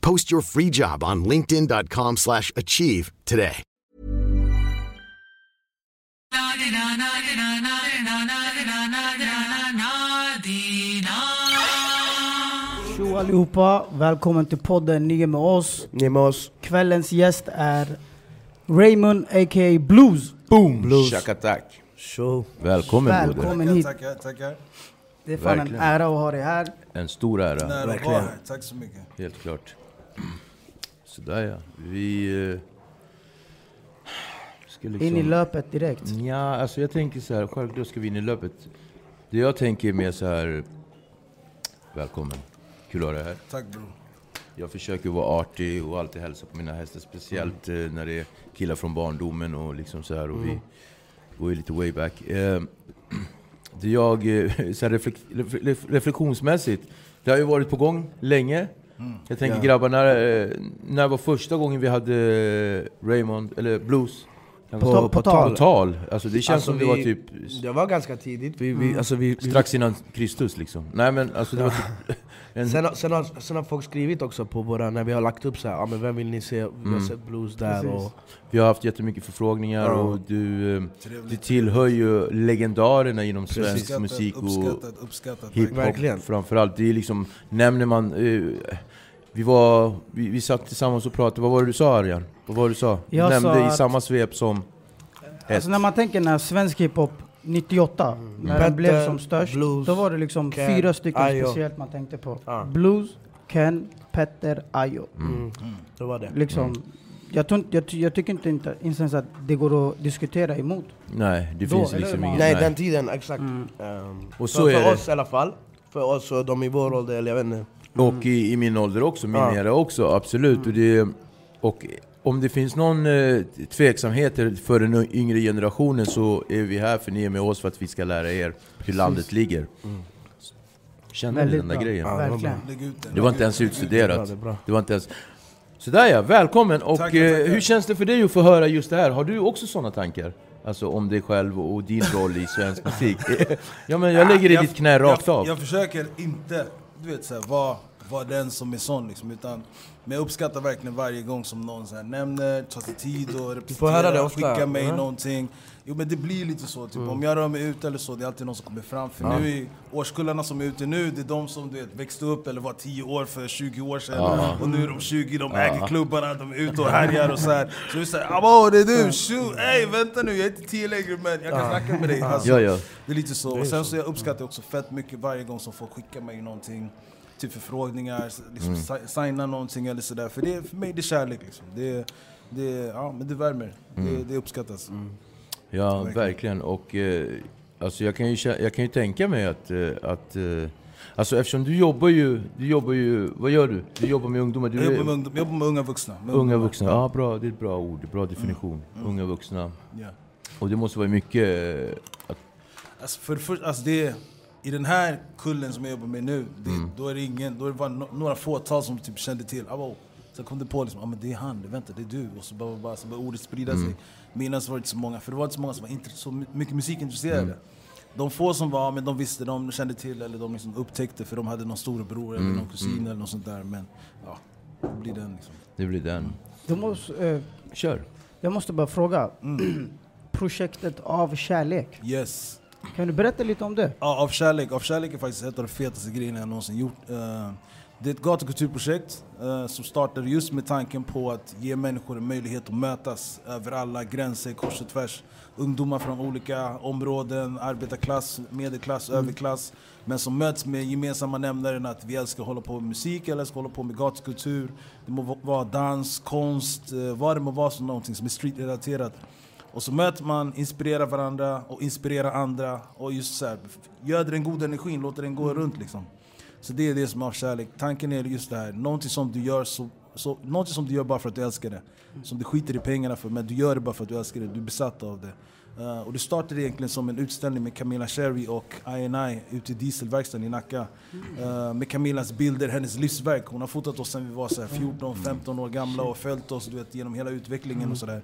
Post your free job on linkedin.com/achieve slash achieve today. Tjo allihopa, välkommen till podden Ni är med oss. Ni är med oss. Kvällens gäst är Raymond a.k.a. Blues. Boom! Blues. Shakatak. Show. Välkommen broder. Välkommen hit. Tackar, tackar. Det är fan Verkligen. en ära att ha dig här. En stor ära. Att Verkligen. Tack så mycket. Helt klart. Sådär ja. Vi... eh, Ska liksom... In i löpet direkt. Ja, alltså jag tänker så här. Självklart ska vi in i löpet. Det jag tänker är mer så här... Välkommen. Kul att ha dig här. Tack bror. Jag försöker vara artig och alltid hälsa på mina hästar. Speciellt eh, när det är killar från barndomen och liksom så här. Och vi går lite way back. Eh, det jag, så här reflek ref reflektionsmässigt, det har ju varit på gång länge. Jag tänker Ja. grabbar, när, eh, när var första gången vi hade eh, Raymond, eller Blues? På- man- på på tal. tal. Alltså det känns Alltså, som det vi- var typ Det var ganska tidigt. Vi, vi, alltså, vi, vi, strax innan Kristus liksom. Nej men alltså det var typ... En, sen, har- sen, har, sen har folk skrivit också på våra, när vi har lagt upp så här, ah, men vem vill ni se? Vi Mm. har sett blues där Precis. och... Vi har haft jättemycket förfrågningar Ja. och du, eh, Trevligt. du tillhör ju legendarerna inom svensk Uppskattat, musik och uppskattat, uppskattat. hiphop Verkligen. framförallt. Det är liksom, nämner man... Eh, vi, var, vi, vi satt tillsammans och pratade, vad var det du sa Arjan? Vad var det du sa? Du Jag nämnde sa i att- samma svep som... Alltså när man tänker när svensk hiphop 98, när den Petter, blev som störst, Blues, då var det liksom Ken, fyra stycken Ayo. speciellt man tänkte på. Ja. Blues, Ken, Petter, Ayo. Mm. Det var det. Liksom, jag, tror inte- jag, ty- jag tycker inte, inte ens att det går att diskutera emot. Nej, det Då, finns liksom inget... Nej, den tiden, exakt. Mm. Ehm, Och så för, är för det. oss i alla fall. För oss och de i vår ålder, eller jag vet inte. Och i, i min ålder också, min Ja. era också, absolut. Och, det, och om det finns någon eh, tveksamheter för den yngre generationen så är vi här för ni är med oss för att vi ska lära er hur landet ligger. Kände ni Väldigt den där bra. grejen? Ja, det var Verkligen. Det var inte ens utstuderat. det var inte ens... Sådär ja, välkommen! Och Tackar, eh, tackar. hur känns det för dig att få höra just det här? Har du också sådana tankar? Alltså om dig själv och din roll i svensk musik? ja men jag lägger i Jag- ditt knä rakt jag, av. Jag försöker inte, du vet såhär, vara vara den som är sån liksom, utan men jag uppskattar verkligen varje gång som någon så här, nämner, tar sig tid och representerar, skickar mig eller? någonting. Jo men det blir lite så, typ, om jag rör mig ut eller så, det är alltid någon som kommer fram. För Ja. nu är årskullarna som är ute nu, det är de som du vet, växte upp eller var 10 år för 20 år sedan. Ja. Och nu är de 20, de äger klubbarna, de är ute och härjar och så här. Så vi säger abo det är du, shoot, ey vänta nu, jag är inte 10 längre men jag kan snacka med dig. Alltså, Ja, ja. det är lite så. Och sen så jag uppskattar också fett mycket varje gång som folk skickar mig någonting. Typ förfrågningar, liksom Mm. si- signa någonting eller sådär. För, det, för mig det är kärlek liksom. Det, det, ja, men det värmer. Mm. Det, det uppskattas. Ja, Verkligen. verkligen. Och eh, alltså jag, kan ju, jag kan ju tänka mig att... Eh, att eh, alltså eftersom du jobbar ju... Du jobbar ju... Vad gör du? Du jobbar med ungdomar? Du Jag är jobbar med, ungdom, jag jobbar med unga vuxna. Med unga ungdomar. vuxna? Ja, bra. Det är ett bra ord. Bra definition. Mm. Unga vuxna. Ja. Och det måste vara mycket... eh, Att, Alltså för det första, alltså det, I den här kullen som jag jobbar med nu, det, Mm. då är det ingen, då är det bara no, några fåtal som typ kände till. Abo. Sen kom det på liksom, ah, men det är han, det, vänta det är du. Och så bara, bara, så började ordet sprida Mm. sig. Men innan så var det inte så många, för det var inte så många som var så mycket musikintresserade. de få som var, men de visste, de kände till eller de liksom upptäckte för de hade någon storebror eller någon kusin eller något sånt där. Men ja, det blir den liksom. Det blir den. Du måste, eh, Kör. jag måste bara fråga. Projektet Av kärlek. Yes. Kan du berätta lite om det? Ja, av kärlek. Av kärlek är faktiskt ett av de fetaste grejerna jag någonsin gjort. Eh, det är ett gatukulturprojekt uh, som startade just med tanken på att ge människor en möjlighet att mötas över alla gränser, kors och tvärs. Ungdomar från olika områden, arbetarklass, medelklass, överklass. Men som möts med gemensamma nämnaren att vi älskar att hålla på med musik, eller ska hålla på med gatukultur. Det må va- vara dans, konst, uh, vad det må vara som någonting som är streetrelaterat. Och så möter man, inspirerar varandra och inspirerar andra. Och just så här, göder den goda energin, låter den gå runt liksom. Så det är det som är kärlek. Tanken är just det här, någonting som du gör så, så, någonting som du gör bara för att du älskar det. Som du skiter i pengarna för, men du gör det bara för att du älskar det. Du är besatt av det. Uh, och det startade egentligen som en utställning med Camilla Cherry och INI ute i dieselverkstaden i Nacka. Uh, med Camillas bilder, hennes livsverk. Hon har fotat oss sedan vi var så här 14-15 år gamla och följt oss du vet, genom hela utvecklingen och sådär.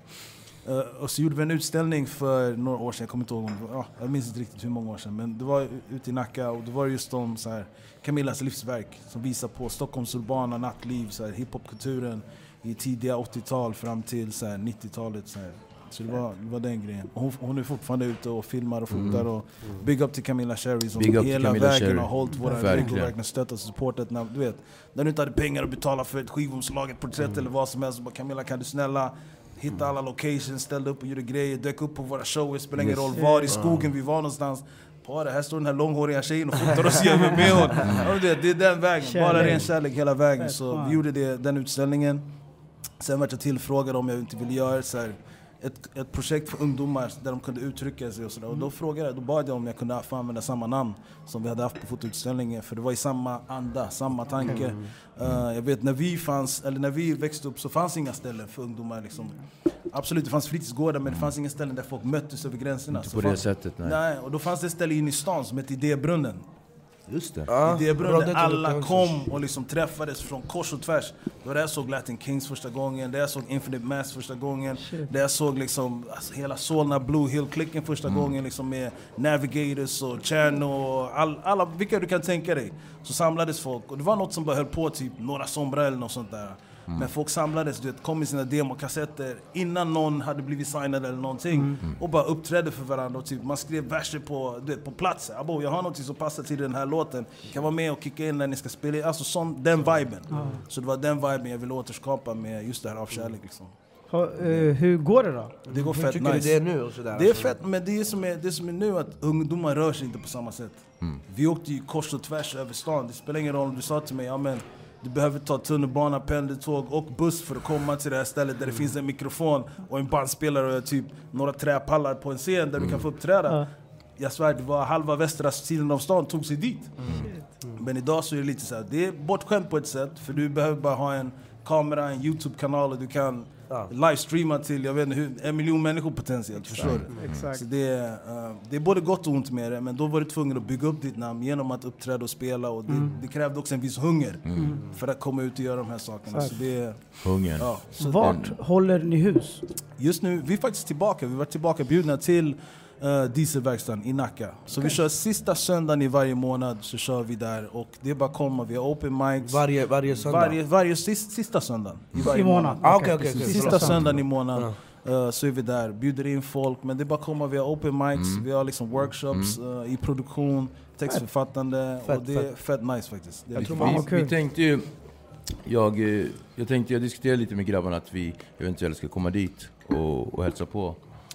Uh, och så gjorde vi en utställning för några år sedan, jag kommer inte ihåg, ja, jag minns inte riktigt hur många år sedan. Men det var ute i Nacka och det var just de så här, Camillas livsverk som visar på Stockholms urbana nattliv, så här, hiphopkulturen i tidiga 80-tal fram till så här, 90-talet. Så, här. så det, var, det var den grejen. Hon, hon är fortfarande ute och filmar och fotar. Och big up till Camilla Cherry som Mm. Big hela vägen har hållit våra rygg och verkligen stöttat och supportat. När, du vet, när du inte hade pengar att betala för ett skivomslag, ett porträtt Mm. eller vad som helst. Bara, Camilla kan du snälla hitta alla locations, ställde upp och gjorde grejer, dök upp på våra shower, spelar ingen roll var i skogen vi var någonstans. Det, här står den här långhåriga tjejen och fotar oss gör med hon. Det, det är den vägen, bara Kärlek. ren kärlek hela vägen. Så vi gjorde det, den utställningen. Sen vart jag tillfrågad om jag inte ville göra så här, ett, ett projekt för ungdomar där de kunde uttrycka sig och sådär. Och då frågade jag, då bad jag om jag kunde få använda samma namn som vi hade haft på fotoutställningen. För det var i samma anda, samma tanke. Eh, jag vet när vi fanns, eller när vi växte upp så fanns inga ställen för ungdomar liksom. Absolut, det fanns fritidsgårdar men det fanns inga ställen där folk möttes över gränserna. Inte Så på det fanns- sättet, nej. Nej, och då fanns det ett ställe inne i stan som hette Idébrunnen. Just det. Ja, det alla kom och liksom träffades från kors och tvärs. Det var där jag såg Latin Kings första gången, där jag såg Infinite Mass första gången, där jag såg liksom alltså, hela Solna Blue Hill-klicken första gången liksom med Navigators och Cherno och all, alla, vilka du kan tänka dig. Så samlades folk och det var något som bara höll på typ några somrar eller något sånt där. Men folk samlades, du vet, kom med sina demokassetter innan någon hade blivit signad eller någonting. Och bara uppträdde för varandra. Och typ, man skrev verser på, du vet, på plats. Abo, jag har något som passar till den här låten. Kan vara med och kicka in när ni ska spela. Alltså sån, den viben. Så det var den viben jag ville återskapa med just det här av kärlek. Liksom. Ha, eh, hur går det då? Det går Hur fett tycker nice. du det är nu? Och sådär, Det är alltså? fett, men det som är, det som är nu att ungdomar rör sig inte på samma sätt. Mm. Vi åkte ju kors och tvärs över stan. Det spelar ingen roll om du sa till mig, ja men du behöver ta tunnelbana, pendeltåg och buss för att komma till det här stället där det finns en mikrofon och en bandspelare och typ några träpallar på en scen där du kan få uppträda. Ja. Jag svär, det var halva västra sidan av stan tog sig dit. Men idag så är det lite så här, det är bortskämt på ett sätt för du behöver bara ha en kamera, en Youtube-kanal och du kan Ja. livestreama till jag vet inte, hur, en miljon människor potentiellt. Förstår du? Exakt. Så det, är, eh, det är både gott och ont med det, men då var du tvungen att bygga upp ditt namn genom att uppträda och spela. Och det, det krävde också en viss hunger för att komma ut och göra de här sakerna. Så det, är- Hungern. ja, så Vart håller ni hus? Just nu, vi är faktiskt tillbaka. Vi var tillbaka bjudna till uh, dieselverkstaden i Nacka. Så vi kör sista söndagen i varje månad, så kör vi där. Och det är bara att komma, vi har open mics. Varje, varje söndag? varje, varje sista, sista söndagen i varje I månad? Ah, okej, okej, okej. Sista söndagen i månaden eh, så är vi där, bjuder in folk. Men det är bara att komma, vi har open mics, vi har liksom workshops eh, i produktion, textförfattande. Fett, och det är fett nice faktiskt. Det Jag tror man-. Vi, vi tänkte ju... Jag, eh, jag tänkte, jag diskuterade lite med grabbarna att vi eventuellt ska komma dit och, och hälsa på.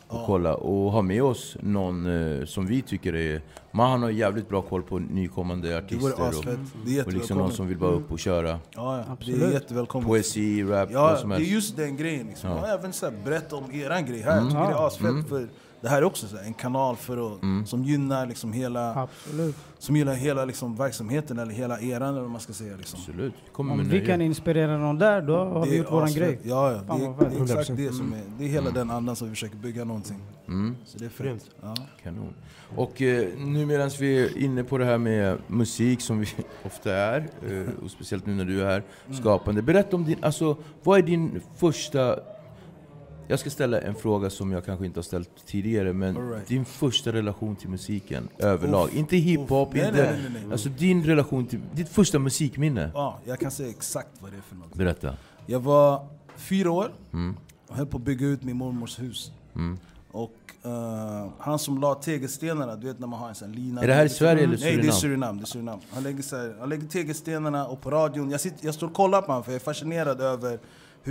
Och kolla och ha med oss någon eh, som vi tycker är... Man har jävligt bra koll på nykommande Det artister vore och. Det är och liksom någon som vill bara upp och köra. Ja, ja. Det är jättevälkommet. Poesi, rap, Ja, vad som det är helst. just den grejen. Liksom. Ja. Även så här, berättat om eran grej här. Jag tycker det är asfett. För det här är också en kanal för att, som gynnar liksom hela, Absolut. som gynnar hela liksom, verksamheten, eller hela eran eller vad man ska säga. Liksom. Absolut. Kommer Om vi nöje. kan inspirera någon där, då har Det vi gjort våran asfett. grej. Ja, ja. Det, är, det är exakt 100%. det som är, det är hela den andan som vi försöker bygga någonting. Mm. Så det är. Grymt. Ja. Kanon. Och eh, nu medan vi är inne på det här med musik som vi ofta är, eh, och speciellt nu när du är här, skapande. Berätta om din, alltså vad är din första Jag ska ställa en fråga som jag kanske inte har ställt tidigare, men right. din första relation till musiken överlag? Uff, inte hiphop, inte... nej, nej, nej. Alltså din relation till... Ditt första musikminne? Ja, jag kan säga exakt vad det är för något. Berätta. Jag var fyra år Mm. och höll på att bygga ut min mormors hus. Och eh, han som la tegelstenarna, du vet när man har en sån lina. Är det här i Sverige eller Nej, det är Surinam? Surinam. Det är Surinam. Han, lägger så här, han lägger tegelstenarna och på radion, jag, sitter, jag står och kollar på honom för jag är fascinerad över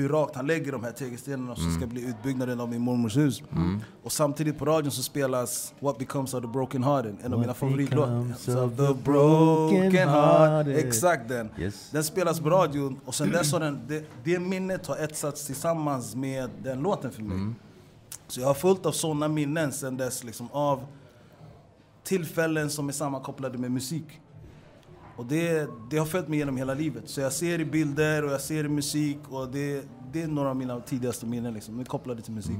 hur rakt han lägger de här tegelstenarna som ska bli utbyggnaden av min mormors hus. Och samtidigt på radion så spelas What becomes of the broken hearted, en av mina favoritlåtar. So of the broken broken heart. hearted. Exakt den. Yes. Den spelas på radion och sen dess har den, det, det minnet har etsats tillsammans med den låten för mig. Så jag har fullt av sådana minnen sen dess liksom av tillfällen som är sammankopplade med musik. Och det, det har följt mig genom hela livet. Så jag ser i bilder och jag ser i musik och det, det är några av mina tidigaste minnen liksom. De är kopplade till musik.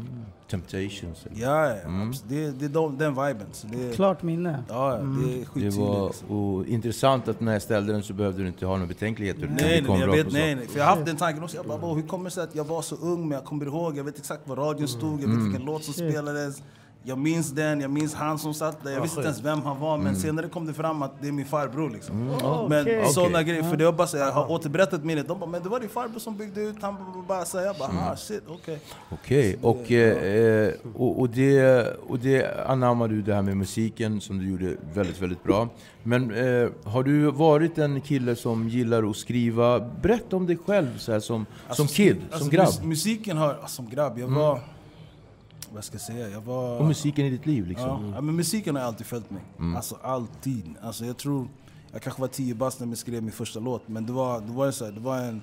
Temptations? eller? Ja, ja abs- det, det är de, den viben. Så det, Klart minne. Ja, ja, det är Det skittydligt. var liksom. och, intressant att när jag ställde den så behövde du inte ha några betänkligheter. Nej, det kom nej, jag vet, nej, nej. För jag har haft den tanken också. Jag bara, "Åh, hur kommer det sig att jag var så ung men jag kommer ihåg, jag vet exakt var radion stod, jag vet vilken låt som Shit. spelades. Jag minns den, jag minns han som satt där. Jag visste inte ens vem han var men senare kom det fram att det är min farbror liksom. Men okej. sådana grejer, för det var bara så jag har återberättat minnet. De bara, men det var din farbror som byggde ut, han bara, så. Jag bara, ah shit, okej. Okej, och, eh, och, och, det, och det anammade du det här med musiken som du gjorde väldigt, väldigt bra. Men eh, har du varit en kille som gillar att skriva? Berätta om dig själv så här, som, som kid, Alltså, som grabb. mus- musiken har, alltså, som grabb, jag var, vad ska jag säga, jag var... Och musiken i ditt liv liksom. Ja, men musiken har alltid följt mig. Mm. Alltså alltid. Alltså, jag tror, jag kanske var 10 bast när jag skrev min första låt, men det var, det var, så här, det var en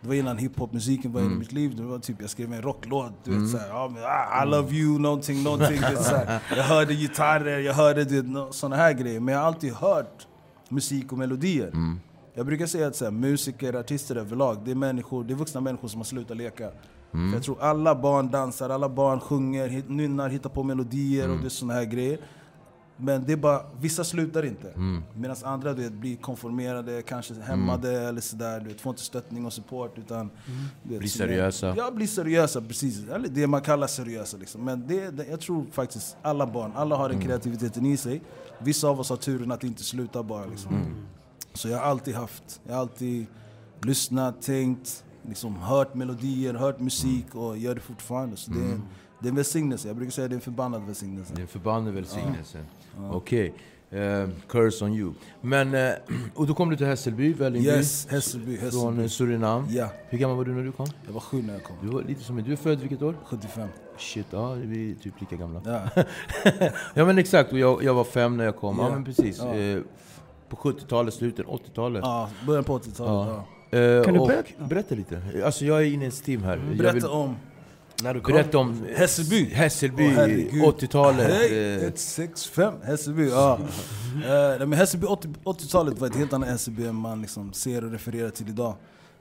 det var innan hiphop-musiken var Mm. i mitt liv. Det var typ, jag skrev en rocklåt. Du vet, så här, ja, men, ah, I love you, någonting, någonting. du vet, så här. Jag hörde gitarrer, jag hörde nå- såna här grejer. Men jag har alltid hört musik och melodier. Mm. Jag brukar säga att så här, musiker, artister överlag, det är, människor, det är vuxna människor som har slutat leka. Mm. För jag tror alla barn dansar, alla barn sjunger, nynnar, hittar på melodier Mm. och det såna här grejer. Men det är bara, vissa slutar inte. Mm. Medan andra du vet, blir konformerade, kanske hämmade eller sådär. Du vet, får inte stöttning och support. Utan, du vet, Blir seriösa. Ja, blir seriösa, precis. Eller det man kallar seriösa. Liksom. Men det, det, jag tror faktiskt alla barn, alla har den kreativiteten i sig. Vissa av oss har turen att inte sluta bara. Liksom. Så jag har alltid haft, jag har alltid lyssnat, tänkt, liksom, hört melodier, hört musik och gör det fortfarande. Så det, är, det är en välsignelse. Jag brukar säga att det är en förbannad välsignelse. Det är en förbannad välsignelse. Okej. Eh, curse on you. Men, eh, och då kom du till Hässelby, Vällingby, Yes, Hässelby, från Hässelby. eh, Surinam. Ja, Hur gammal var du när du kom? jag var sju när jag kom. Du var lite som mig. Du är född vilket år? 75. Shit, ja vi är typ lika gamla. Ja. ja men exakt, och jag, jag var fem när jag kom. Ja, Ja. men precis. Ja. Eh, på 70-talet, slutet, 80-talet. ja, början på 80-talet. Ja. Eh, Kan du berätta? berätta lite. Alltså jag är inne i en stim här. Jag Berätta vill om När du kom? berätta om Hässelby. Hässelby, herregud. 80-talet. Hej! eh, 165, Hässelby. Ja. Nej, men Hässelby 80 80-talet var ett helt annat Hässelby än man liksom ser och refererar till idag.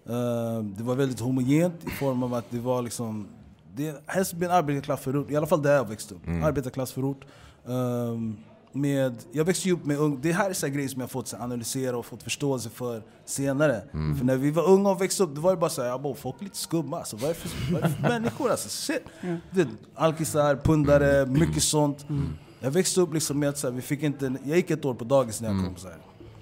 Eh, det var väldigt homogent i form av att det var liksom... Det, Hässelby är en arbetarklassförort, i alla fall där jag växte upp. Arbetarklassförort. Um, med, jag växte ju upp med ung, det här är så här grejer som jag fått så analysera och fått förståelse för senare. För när vi var unga och växte upp, då var det bara såhär, jag bara, folk är lite skumma alltså. Vad är det för, vad är det för människor alltså? Shit! Du vet, Alkisar, pundare, mycket sånt. Jag växte upp liksom med att så här, vi fick inte, jag gick ett år på dagis när jag kom så här.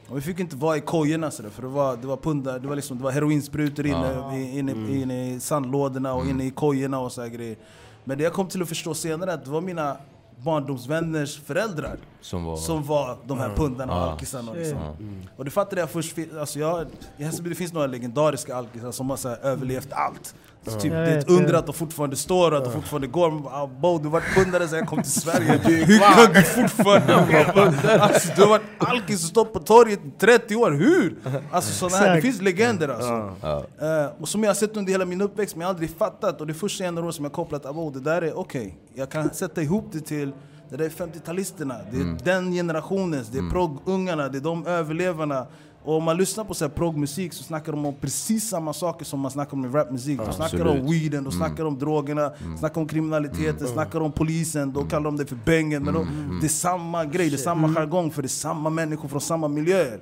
Och vi fick inte vara i kojorna så där, för det var, det var pundar, det var, liksom, det var heroinsprutor inne, i- inne, inne i sandlådorna och inne i kojorna och så här grejer. Men det jag kom till att förstå senare att det var mina barndomsvänners föräldrar som var... som var de här pundarna och alkisarna. Liksom. Och det fattade jag först, alltså jag, i Hässelby det finns några legendariska alkisar som har så här överlevt allt. Så typ, Jag det är ett under att de fortfarande står och att de fortfarande går. Man bara, "Ah, Bo, du har varit pundare sen jag kom till Sverige. Hur kan du fortfarande vara alltså, Du har varit alkis och stått på torget i 30 år, hur? Alltså såna här, det finns legender alltså. Ja. Eh, och som jag har sett under hela min uppväxt, men jag har aldrig fattat. Och det är först senare år som jag har kopplat att oh, det där är okej. Jag kan sätta ihop det till det där är 50-talisterna, det är den generationens, det är proggungarna, det är de överlevarna. Och om man lyssnar på så här proggmusik så snackar de om precis samma saker som man snackar om i rapmusik. De snackar om weeden, de snackar om drogerna, snackar om kriminaliteten, snackar om polisen, då kallar de det för bängen. Men de, det är samma grej, det är samma jargong för det är samma människor från samma miljöer.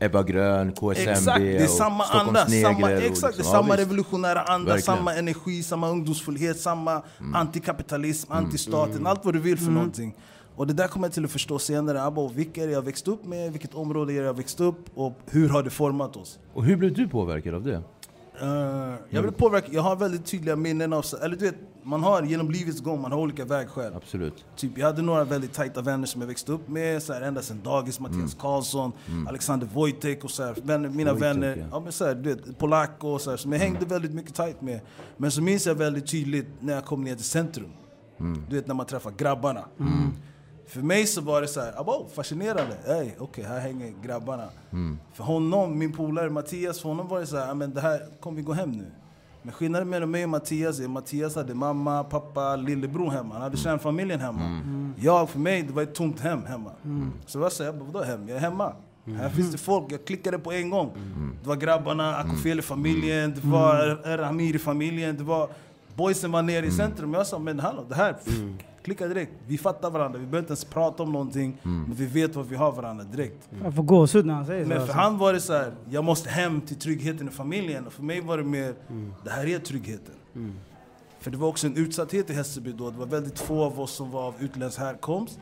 Ebba Grön, KSMB Exakt, det är samma anda, samma, exakt, liksom- det är samma revolutionära anda, Verkligen. samma energi, samma ungdomsfullhet, samma antikapitalism, Mm. antistaten, allt vad du vill för någonting. Och det där kommer jag till att förstå senare, Abba, vilka är det jag växt upp med, vilket område är det jag växt upp och hur har det format oss? Och hur blev du påverkad av det? Eh, jag vill påverka, jag har väldigt tydliga minnen av, eller du vet, man har genom livets gång, man har olika vägskäl. Absolut. Typ, jag hade några väldigt tajta vänner som jag växte upp med, så här, ända sedan dagis, Mattias Karlsson, Alexander Wojtek och så här, vänner, mina Wojtek, vänner, ja. ja. men så här, du vet, Polak och så här, som jag hängde väldigt mycket tajt med. Men så minns jag väldigt tydligt när jag kom ner till centrum. Du vet när man träffar grabbarna. För mig så var det så här, abo, fascinerande. Hey, Okej, här hänger grabbarna. För honom, min polare Mattias, för honom var det så här, "Ja, men det här, kom vi gå hem nu. Men skillnaden mellan mig och Mattias är Mattias hade mamma, pappa, lillebror hemma. Han hade kärnfamiljen hemma. Jag, för mig, det var ett tomt hem hemma. Så jag sa, vadå hem? Jag är hemma. Här finns det folk, jag klickade på en gång. Det var grabbarna, Akofeli-familjen, det var Ramiri-familjen, det var... Boysen var nere i centrum, jag sa men hallå, det här, pff, klicka direkt. Vi fattar varandra, vi behöver inte ens prata om någonting, men vi vet vad vi har varandra direkt. Jag får gåshud när han säger så. Men för alltså. han var det så här, jag måste hem till tryggheten i familjen. Och för mig var det mer, det här är tryggheten. För det var också en utsatthet i Hässelby då. Det var väldigt få av oss som var av utländsk härkomst.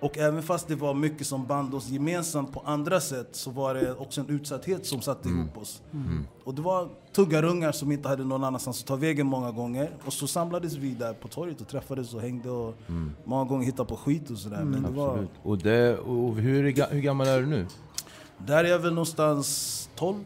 Och även fast det var mycket som band oss gemensamt på andra sätt så var det också en utsatthet som satte ihop oss. Och det var tuggarungar som inte hade någon annanstans att ta vägen många gånger. Och så samlades vi där på torget och träffades och hängde och många gånger hittade på skit och sådär. Men det var, Absolut. Och, det, och hur, är hur gammal är du nu? där är jag väl någonstans 12?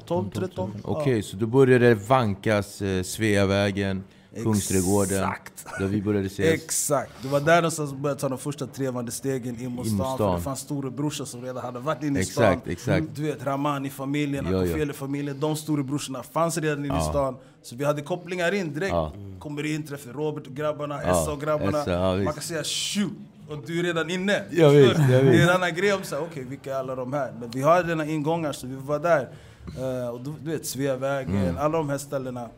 12, 13. Okej, så då började det vankas eh, Sveavägen, Kungsträdgården, Exakt. där vi började ses. Exakt. Det var där någonstans som började ta de första trevande stegen in mot stan. För det fanns storebrorsan som redan hade varit inne i stan. exakt. Du vet, Ramani-familjen. Akofeli-familjen. De storebrorsorna fanns redan inne i stan. Så vi hade kopplingar in direkt. Ja. Kommer in, träffar Robert och grabbarna, Ja, Essa och grabbarna. Essa, ja. Man kan säga shoot! Och du är redan inne. Ja, visst, Förstår du? ja, visst. Det är en annan grej om okej vilka är alla de här? Men vi har redan ingångar så vi var där. Eh, och du, du vet Sveavägen, Mm. alla de här ställena.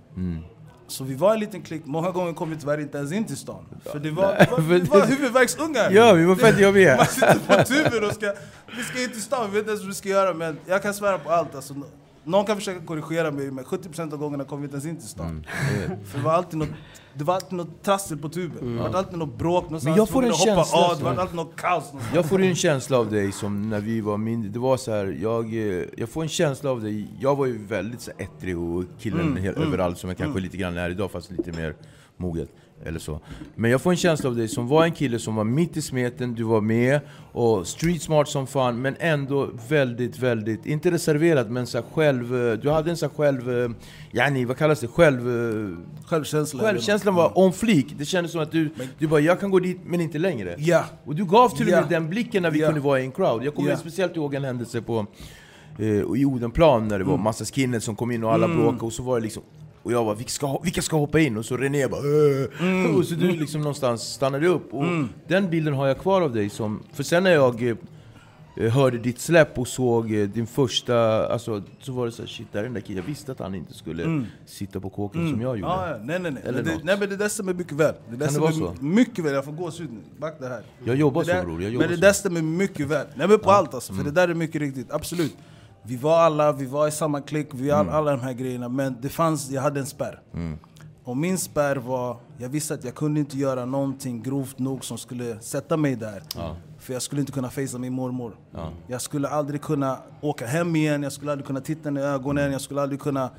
Så vi var en liten klick, många gånger kom vi tyvärr inte ens in till stan. För det var, det var, vi var huvudvärksungar! Ja, vi var fett jobbiga! Man sitter på tuben och ska, vi ska in till stan, vi vet inte ens vad vi ska göra men jag kan svära på allt alltså. Någon kan försöka korrigera mig men 70% av gångerna kom vi inte ens in till stan. Mm, För det var alltid något, det var alltid något trassel på tuben. Det var alltid något bråk någonstans. Men jag får en ville hoppa känsla av, Det var alltid något kaos någonstans. Jag får en känsla av dig som när vi var mindre, det var så här, jag, eh, jag får en känsla av dig, jag var ju väldigt så här, ettrig och killen Mm, helt överallt som jag kanske lite grann är idag fast lite mer moget. Eller så. Men jag får en känsla av dig som var en kille som var mitt i smeten, du var med och street smart som fan men ändå väldigt, väldigt, inte reserverad men så själv, eh, du hade en så själv, eh, yani vad kallas det? Själv... eh, Självkänsla. Självkänslan var on fleek, det kändes som att du, du bara 'jag kan gå dit men inte längre' Ja. Och du gav till och med Ja. den blicken när vi Ja. kunde vara i en crowd. Jag kommer Ja. speciellt ihåg en händelse på eh, i Odenplan när det var massa skinheads som kom in och alla bråkade och så var det liksom och jag bara, vilka ska, vilka ska hoppa in? Och så René bara äh. Och så du liksom någonstans stannade upp. Och Den bilden har jag kvar av dig som... För sen när jag eh, hörde ditt släpp och såg eh, din första... Alltså, så var det så här, shit, där är den där killen. Jag visste att han inte skulle sitta på kåken som jag gjorde. Ja, ja, nej nej nej. Eller det, något. nej men det där stämmer mycket väl. Det där Kan det vara så? Mycket väl, jag får gåshud nu. Back det här. Jag jobbar det där, så bror, jag jobbar Men det så. där stämmer mycket väl. Nej men på allt alltså, för det där är mycket riktigt. Absolut. Vi var alla, vi var i samma klick, vi Mm. all, alla de här grejerna. Men det fanns, jag hade en spärr. Och min spärr var, jag visste att jag kunde inte göra någonting grovt nog som skulle sätta mig där. För jag skulle inte kunna facea min mormor. Jag skulle aldrig kunna åka hem igen, jag skulle aldrig kunna titta henne i ögonen, jag skulle aldrig kunna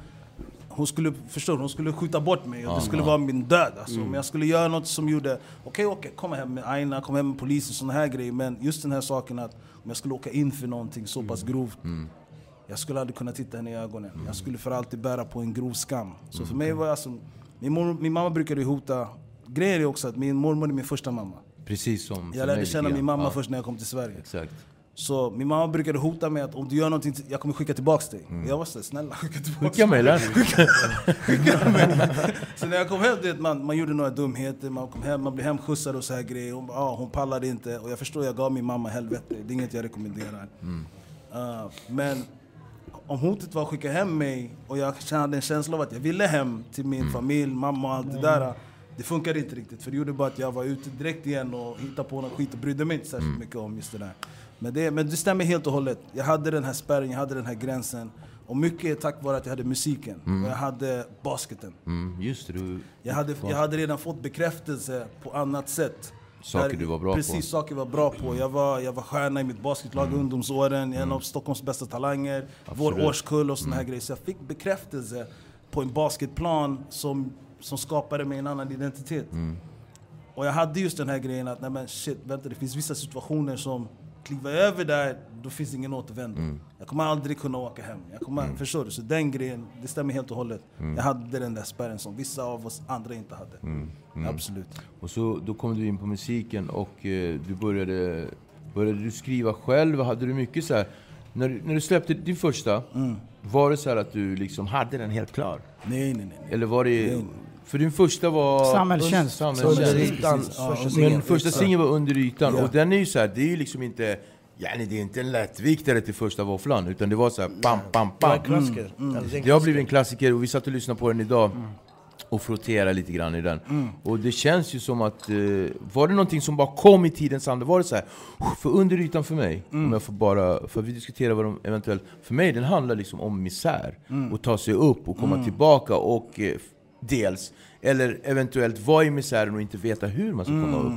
hon skulle, förstår hon skulle skjuta bort mig och det skulle vara min död. Alltså. Mm. Men jag skulle göra något som gjorde, okej okej, kom hem med Aina, kom hem med polisen och såna här grejer. Men just den här saken att om jag skulle åka in för någonting så pass Mm. Jag skulle aldrig kunna titta henne i ögonen. Jag skulle för alltid bära på en grov skam. Så Mm. för mig var alltså, min, mor, min mamma brukade hota, grejen är också att min mormor är min första mamma. Precis som Jag mig lärde känna min mamma Ja, först när jag kom till Sverige. Exakt. Så min mamma brukade hota mig att om du gör någonting, jag kommer skicka tillbaks dig. Och Jag var såhär, snälla skicka tillbaks Mm. Skicka mig? Så när jag kom hem, vet, man, man gjorde några dumheter, man kom hem, man blev hemskjutsad och så här grejer. Hon, ah, hon pallade inte. Och jag förstår, jag gav min mamma helvete. Det är inget jag rekommenderar. Uh, men om hotet var att skicka hem mig och jag hade en känsla av att jag ville hem till min familj, mamma och allt det där. Det funkade inte riktigt, för det gjorde bara att jag var ute direkt igen och hittade på något skit och brydde mig inte särskilt mycket om just det där. Men det, men det stämmer helt och hållet. Jag hade den här spärren, jag hade den här gränsen. Och mycket tack vare att jag hade musiken. Och jag hade basketen. Mm, just det, du... Jag hade, jag hade redan fått bekräftelse på annat sätt. Saker du var bra på. Precis, saker jag var bra på. Jag var, jag var stjärna i mitt basketlag i ungdomsåren, en av Stockholms bästa talanger, vår Absolut. årskull och såna här grejer. Så jag fick bekräftelse på en basketplan som, som skapade mig en annan identitet. Och jag hade just den här grejen att, nej men shit, vänta det finns vissa situationer som kliver över där, då finns ingen återvändo. Jag kommer aldrig kunna åka hem. Jag kommer, Förstår du? Så den grejen, det stämmer helt och hållet. Jag hade den där spärren som vissa av oss andra inte hade. Absolut. Och så då kom du in på musiken och eh, du började, började du skriva själv. Hade du mycket så här, när, när du släppte din första, Mm. var det så här att du liksom hade den helt klar? Nej, nej, nej. nej. Eller var det... För din första var... Samhällstjänst. Samhällstjänst. Under ytan. Ja, första. Men första singeln var under ytan Ja. och den är ju så här, det är ju liksom inte... Ja, nej, det är inte en lättviktare till första våfflan, utan det var så här bam. klassiker. Eller det är en Det har blivit en klassiker och vi satt och lyssnade på den idag och frotterade lite grann i den. Och det känns ju som att, eh, var det någonting som bara kom i tidens anda? Var det så här, för under ytan för mig, om jag får bara, för vi diskuterar vad de eventuellt, för mig den handlar liksom om misär. Och ta sig upp och komma tillbaka och eh, dels, eller eventuellt vara i misären och inte veta hur man ska komma upp.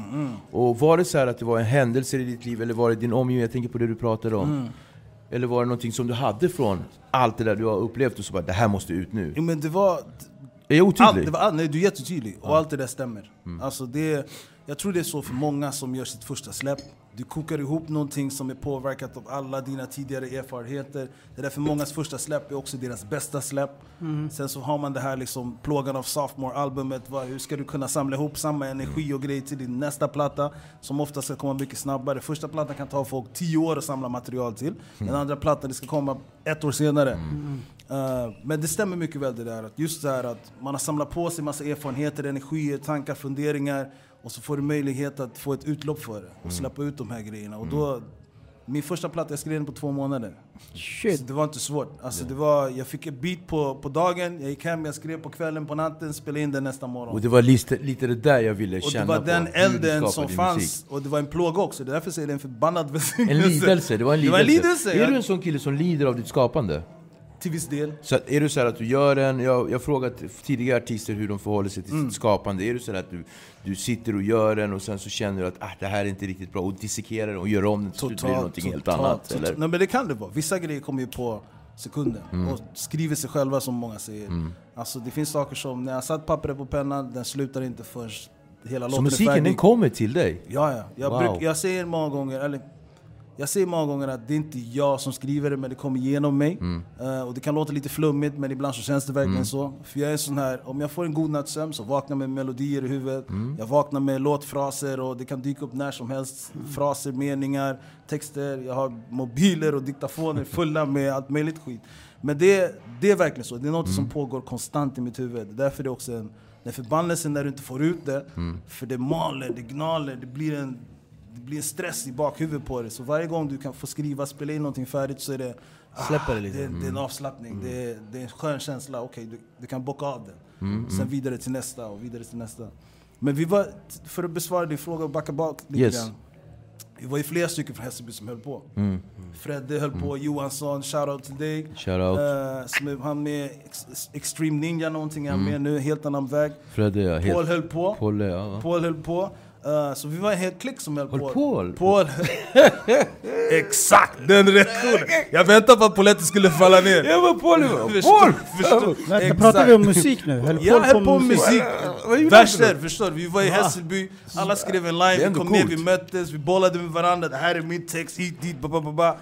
Och var det så här att det var en händelse i ditt liv, eller var det din omgivning, jag tänker på det du pratade om. Eller var det någonting som du hade från allt det där du har upplevt och så bara, det här måste ut nu? Jo, men det var... Är jag Allt, otydlig? det var, nej, du är jättetydlig. Och allt det där stämmer. Alltså det, jag tror det är så för många som gör sitt första släpp. Du kokar ihop någonting som är påverkat av alla dina tidigare erfarenheter. Det är därför mångas första släpp är också deras bästa släpp. Sen så har man det här liksom plågan av sophomore-albumet. Hur ska du kunna samla ihop samma energi och grejer till din nästa platta? Som ofta ska komma mycket snabbare. Första plattan kan ta folk tio år att samla material till. Den andra plattan det ska komma ett år senare. Uh, men det stämmer mycket väl det där att just det här att man har samlat på sig massa erfarenheter, energier, tankar, funderingar och så får du möjlighet att få ett utlopp för det och släppa ut de här grejerna. Och då, min första platta, jag skrev den på två månader. Så Shit. det var inte svårt. Alltså det var, jag fick ett beat på, på dagen, jag gick hem, jag skrev på kvällen, på natten, spelade in den nästa morgon. Och det var lite, lite det där jag ville Och känna det var på, den elden som fanns, musik. och det var en plåga också. Det är därför jag säger det är en förbannad välsignelse. En lidelse, det var en Det lidelse. var en lidelse, Är du en sån kille som lider av ditt skapande? Till viss del. Så är du så här att du gör en, jag har frågat tidigare artister hur de förhåller sig till Mm. sitt skapande. Är du så här att du, du sitter och gör den och sen så känner du att ah, det här är inte riktigt bra och dissekerar den och gör om den till slut blir det någonting helt annat? totalt. Eller? Nej men det kan det vara. Vissa grejer kommer ju på sekunden Mm. och skriver sig själva som många säger. Alltså det finns saker som, när jag satt pappret på pennan, den slutar inte först hela Så låten är musiken den kommer till dig? Ja, ja. Jag, Wow. bruk, jag säger många gånger, eller jag säger många gånger att det är inte jag som skriver det, men det kommer genom mig. Mm. Eh, och det kan låta lite flummigt, men ibland så känns det verkligen så. För jag är sån här, om jag får en god natts sömn så vaknar jag med melodier i huvudet. Mm. Jag vaknar med låtfraser och det kan dyka upp när som helst. Fraser, meningar, texter. Jag har mobiler och diktafoner fulla med allt möjligt skit. Men det, det är verkligen så. Det är något Mm. som pågår konstant i mitt huvud. Därför är det också en, en förbannelse när du inte får ut det. Mm. För det maler, det gnaler, det blir en det blir en stress i bakhuvudet på det. Så varje gång du kan få skriva, spela in någonting färdigt så är det... Släpper det lite. Det, det är en avslappning, det, är, det är en skön känsla. Okej, du, du kan bocka av den. Mm, Sen vidare till nästa och vidare till nästa. Men vi var, för att besvara din fråga och backa bak lite Yes. grann. Vi var ju flera stycken från Hässelby som höll på. Mm. Fredde höll på, Johansson, shoutout till dig. Shoutout. Eh, som är, han med Ex- Extreme Ninja någonting, är han med nu, helt annan väg. Fredde, ja. Paul Helt, höll på. Paul, ja. Paul höll på. Eh, så vi var en hel klick som höll på. Paul? Paul. Exakt den reaktionen! Jag väntade på att polletten skulle falla ner. Jag var Paul! Förstår- Paul! förstår- Exakt. pratar vi om musik nu? Höll Jag höll på med musik. Verser, förstår? Vi var i Hässelby, alla skrev en line, vi kom ner, vi möttes, vi bollade med varandra. Det här är min text, hit, dit, ba, ba, ba, ba.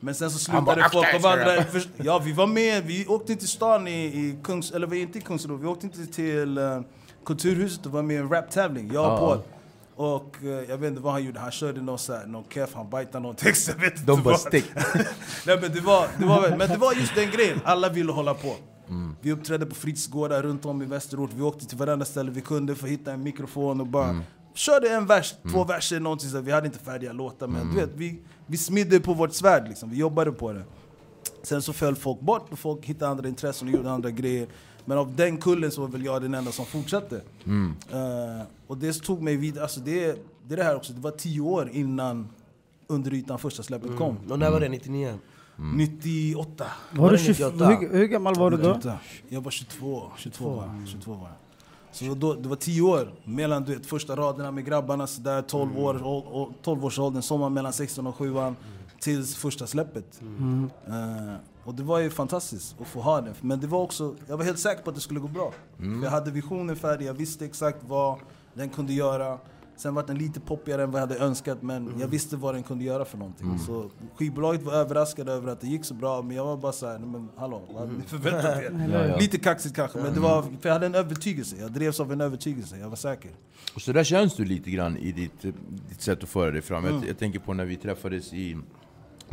Men sen så slutade folk "Akta av andra... Ja, vi var med, vi åkte inte till stan i, i Kungs... Eller vi var inte i Kungsbro, vi åkte inte till uh, Kulturhuset och var med i en raptävling, jag och Ja, Paul. Och eh, jag vet inte vad han gjorde, han körde någon, så här, någon keff, han bajtade någon text, jag vet inte De bara stick. Nej, men, det var, det var, men det var just den grejen, alla ville hålla på. Vi uppträdde på fritidsgårdar runt om i Västerort, vi åkte till varenda ställe vi kunde för att hitta en mikrofon och bara körde en vers, två verser, någonting så. Vi hade inte färdiga låtar men du vet, vi, vi smidde på vårt svärd liksom, vi jobbade på det. Sen så föll folk bort och folk hittade andra intressen och gjorde andra grejer. Men av den kullen så var väl jag den enda som fortsatte. Eh, och det tog mig vidare, alltså det, det är det här också, det var tio år innan under ytan första släppet kom. Och när var det? 99? 98. Var du det 20, 98? hur, hur gammal var du då? 98. Jag var 22, 22 var jag. 22 var jag. Så då, det var 10 år mellan du vet, första raderna med grabbarna, så där 12 år, och, och 12 årsåldern, sommaren mellan 16 och 7 tills första släppet. Eh, och det var ju fantastiskt att få ha det. Men det var också, jag var helt säker på att det skulle gå bra. För jag hade visionen färdig, jag visste exakt vad den kunde göra. Sen var den lite poppigare än vad jag hade önskat, men jag visste vad den kunde göra för någonting. Så skivbolaget var överraskade över att det gick så bra, men jag var bara såhär, men hallå, vad hade ni förväntat er? Ja, ja. Lite kaxigt kanske, men det var, för jag hade en övertygelse. Jag drevs av en övertygelse, jag var säker. Och så där känns du lite grann i ditt, ditt sätt att föra dig fram. Mm. Jag, jag tänker på när vi träffades i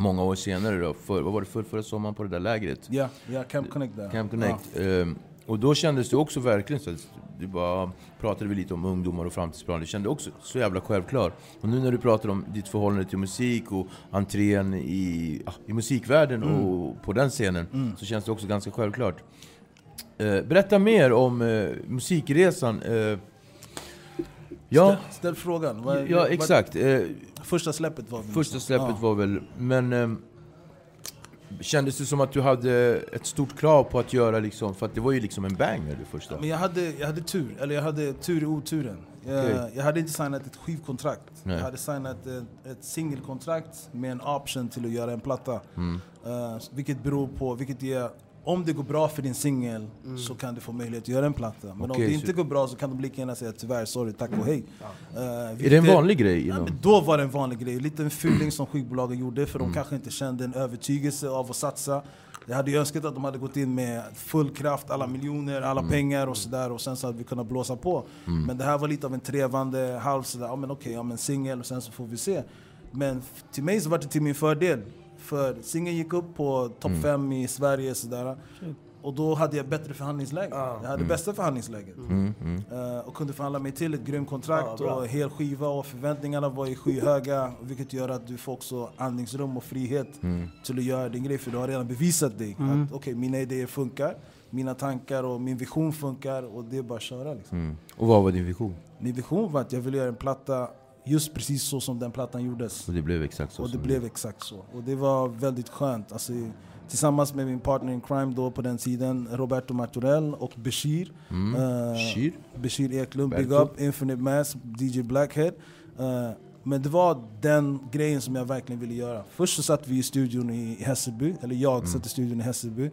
många år senare, då, för, vad var det för, förra sommaren på det där lägret? Ja, ja Camp Connect där. Camp Connect. Ehm, och då kändes det också verkligen så att du bara pratade vi lite om ungdomar och framtidsplaner. Det kändes också så jävla självklart. Och nu när du pratar om ditt förhållande till musik och entrén i, ah, i musikvärlden Mm. och på den scenen, så känns det också ganska självklart. Eh, berätta mer om eh, musikresan. Ja, Ställ, ställ frågan. Vad- ja, exakt. Eh, Första släppet var Första släppet Ja. var väl... Men... Eh, kändes det som att du hade ett stort krav på att göra liksom... För att det var ju liksom en banger det första. Men jag hade, jag hade tur, eller jag hade tur i oturen. Jag, Okej. jag hade inte signat ett skivkontrakt. Nej. Jag hade signat ett, ett singelkontrakt med en option till att göra en platta. Mm. Eh, vilket beror på, vilket ger, om det går bra för din singel Mm. så kan du få möjlighet att göra en platta. Men Okej, om det så- inte går bra så kan de lika gärna säga tyvärr, sorry, tack och hej. Eh, Är vilket det en vanlig grej? Ja, då var det en vanlig grej. Lite en fuling som skivbolagen gjorde för Mm. de kanske inte kände en övertygelse av att satsa. Jag hade ju önskat att de hade gått in med full kraft, alla miljoner, alla Mm. pengar och sådär och sen så hade vi kunnat blåsa på. Men det här var lite av en trevande halv sådär, ja men okej, ja men singel och sen så får vi se. Men till mig så var det till min fördel. För singeln gick upp på topp Mm. fem i Sverige sådär. Och då hade jag bättre förhandlingsläge. Jag hade bästa förhandlingsläget. Mm, mm. Eh, och kunde förhandla mig till ett grymt kontrakt bra. och hel skiva och förväntningarna var ju skyhöga vilket gör att du får också andningsrum och frihet Mm. till att göra din grej för du har redan bevisat dig att okej, mina idéer funkar, mina tankar och min vision funkar och det är bara att köra liksom. Mm. Och vad var din vision? Min vision var att jag ville göra en platta just precis så som den plattan gjordes. Och det blev exakt så Och det blev exakt så. Och det var väldigt skönt. Alltså, tillsammans med min partner in crime då på den tiden, Roberto Martorell och Bashir. Mm. Eh, Bashir? Bashir Eklund, Big. Up, Infinite Mass, DJ Blackhead. Eh, men det var den grejen som jag verkligen ville göra. Först så satt vi i studion i Hässelby, eller jag satt i studion i Hässelby.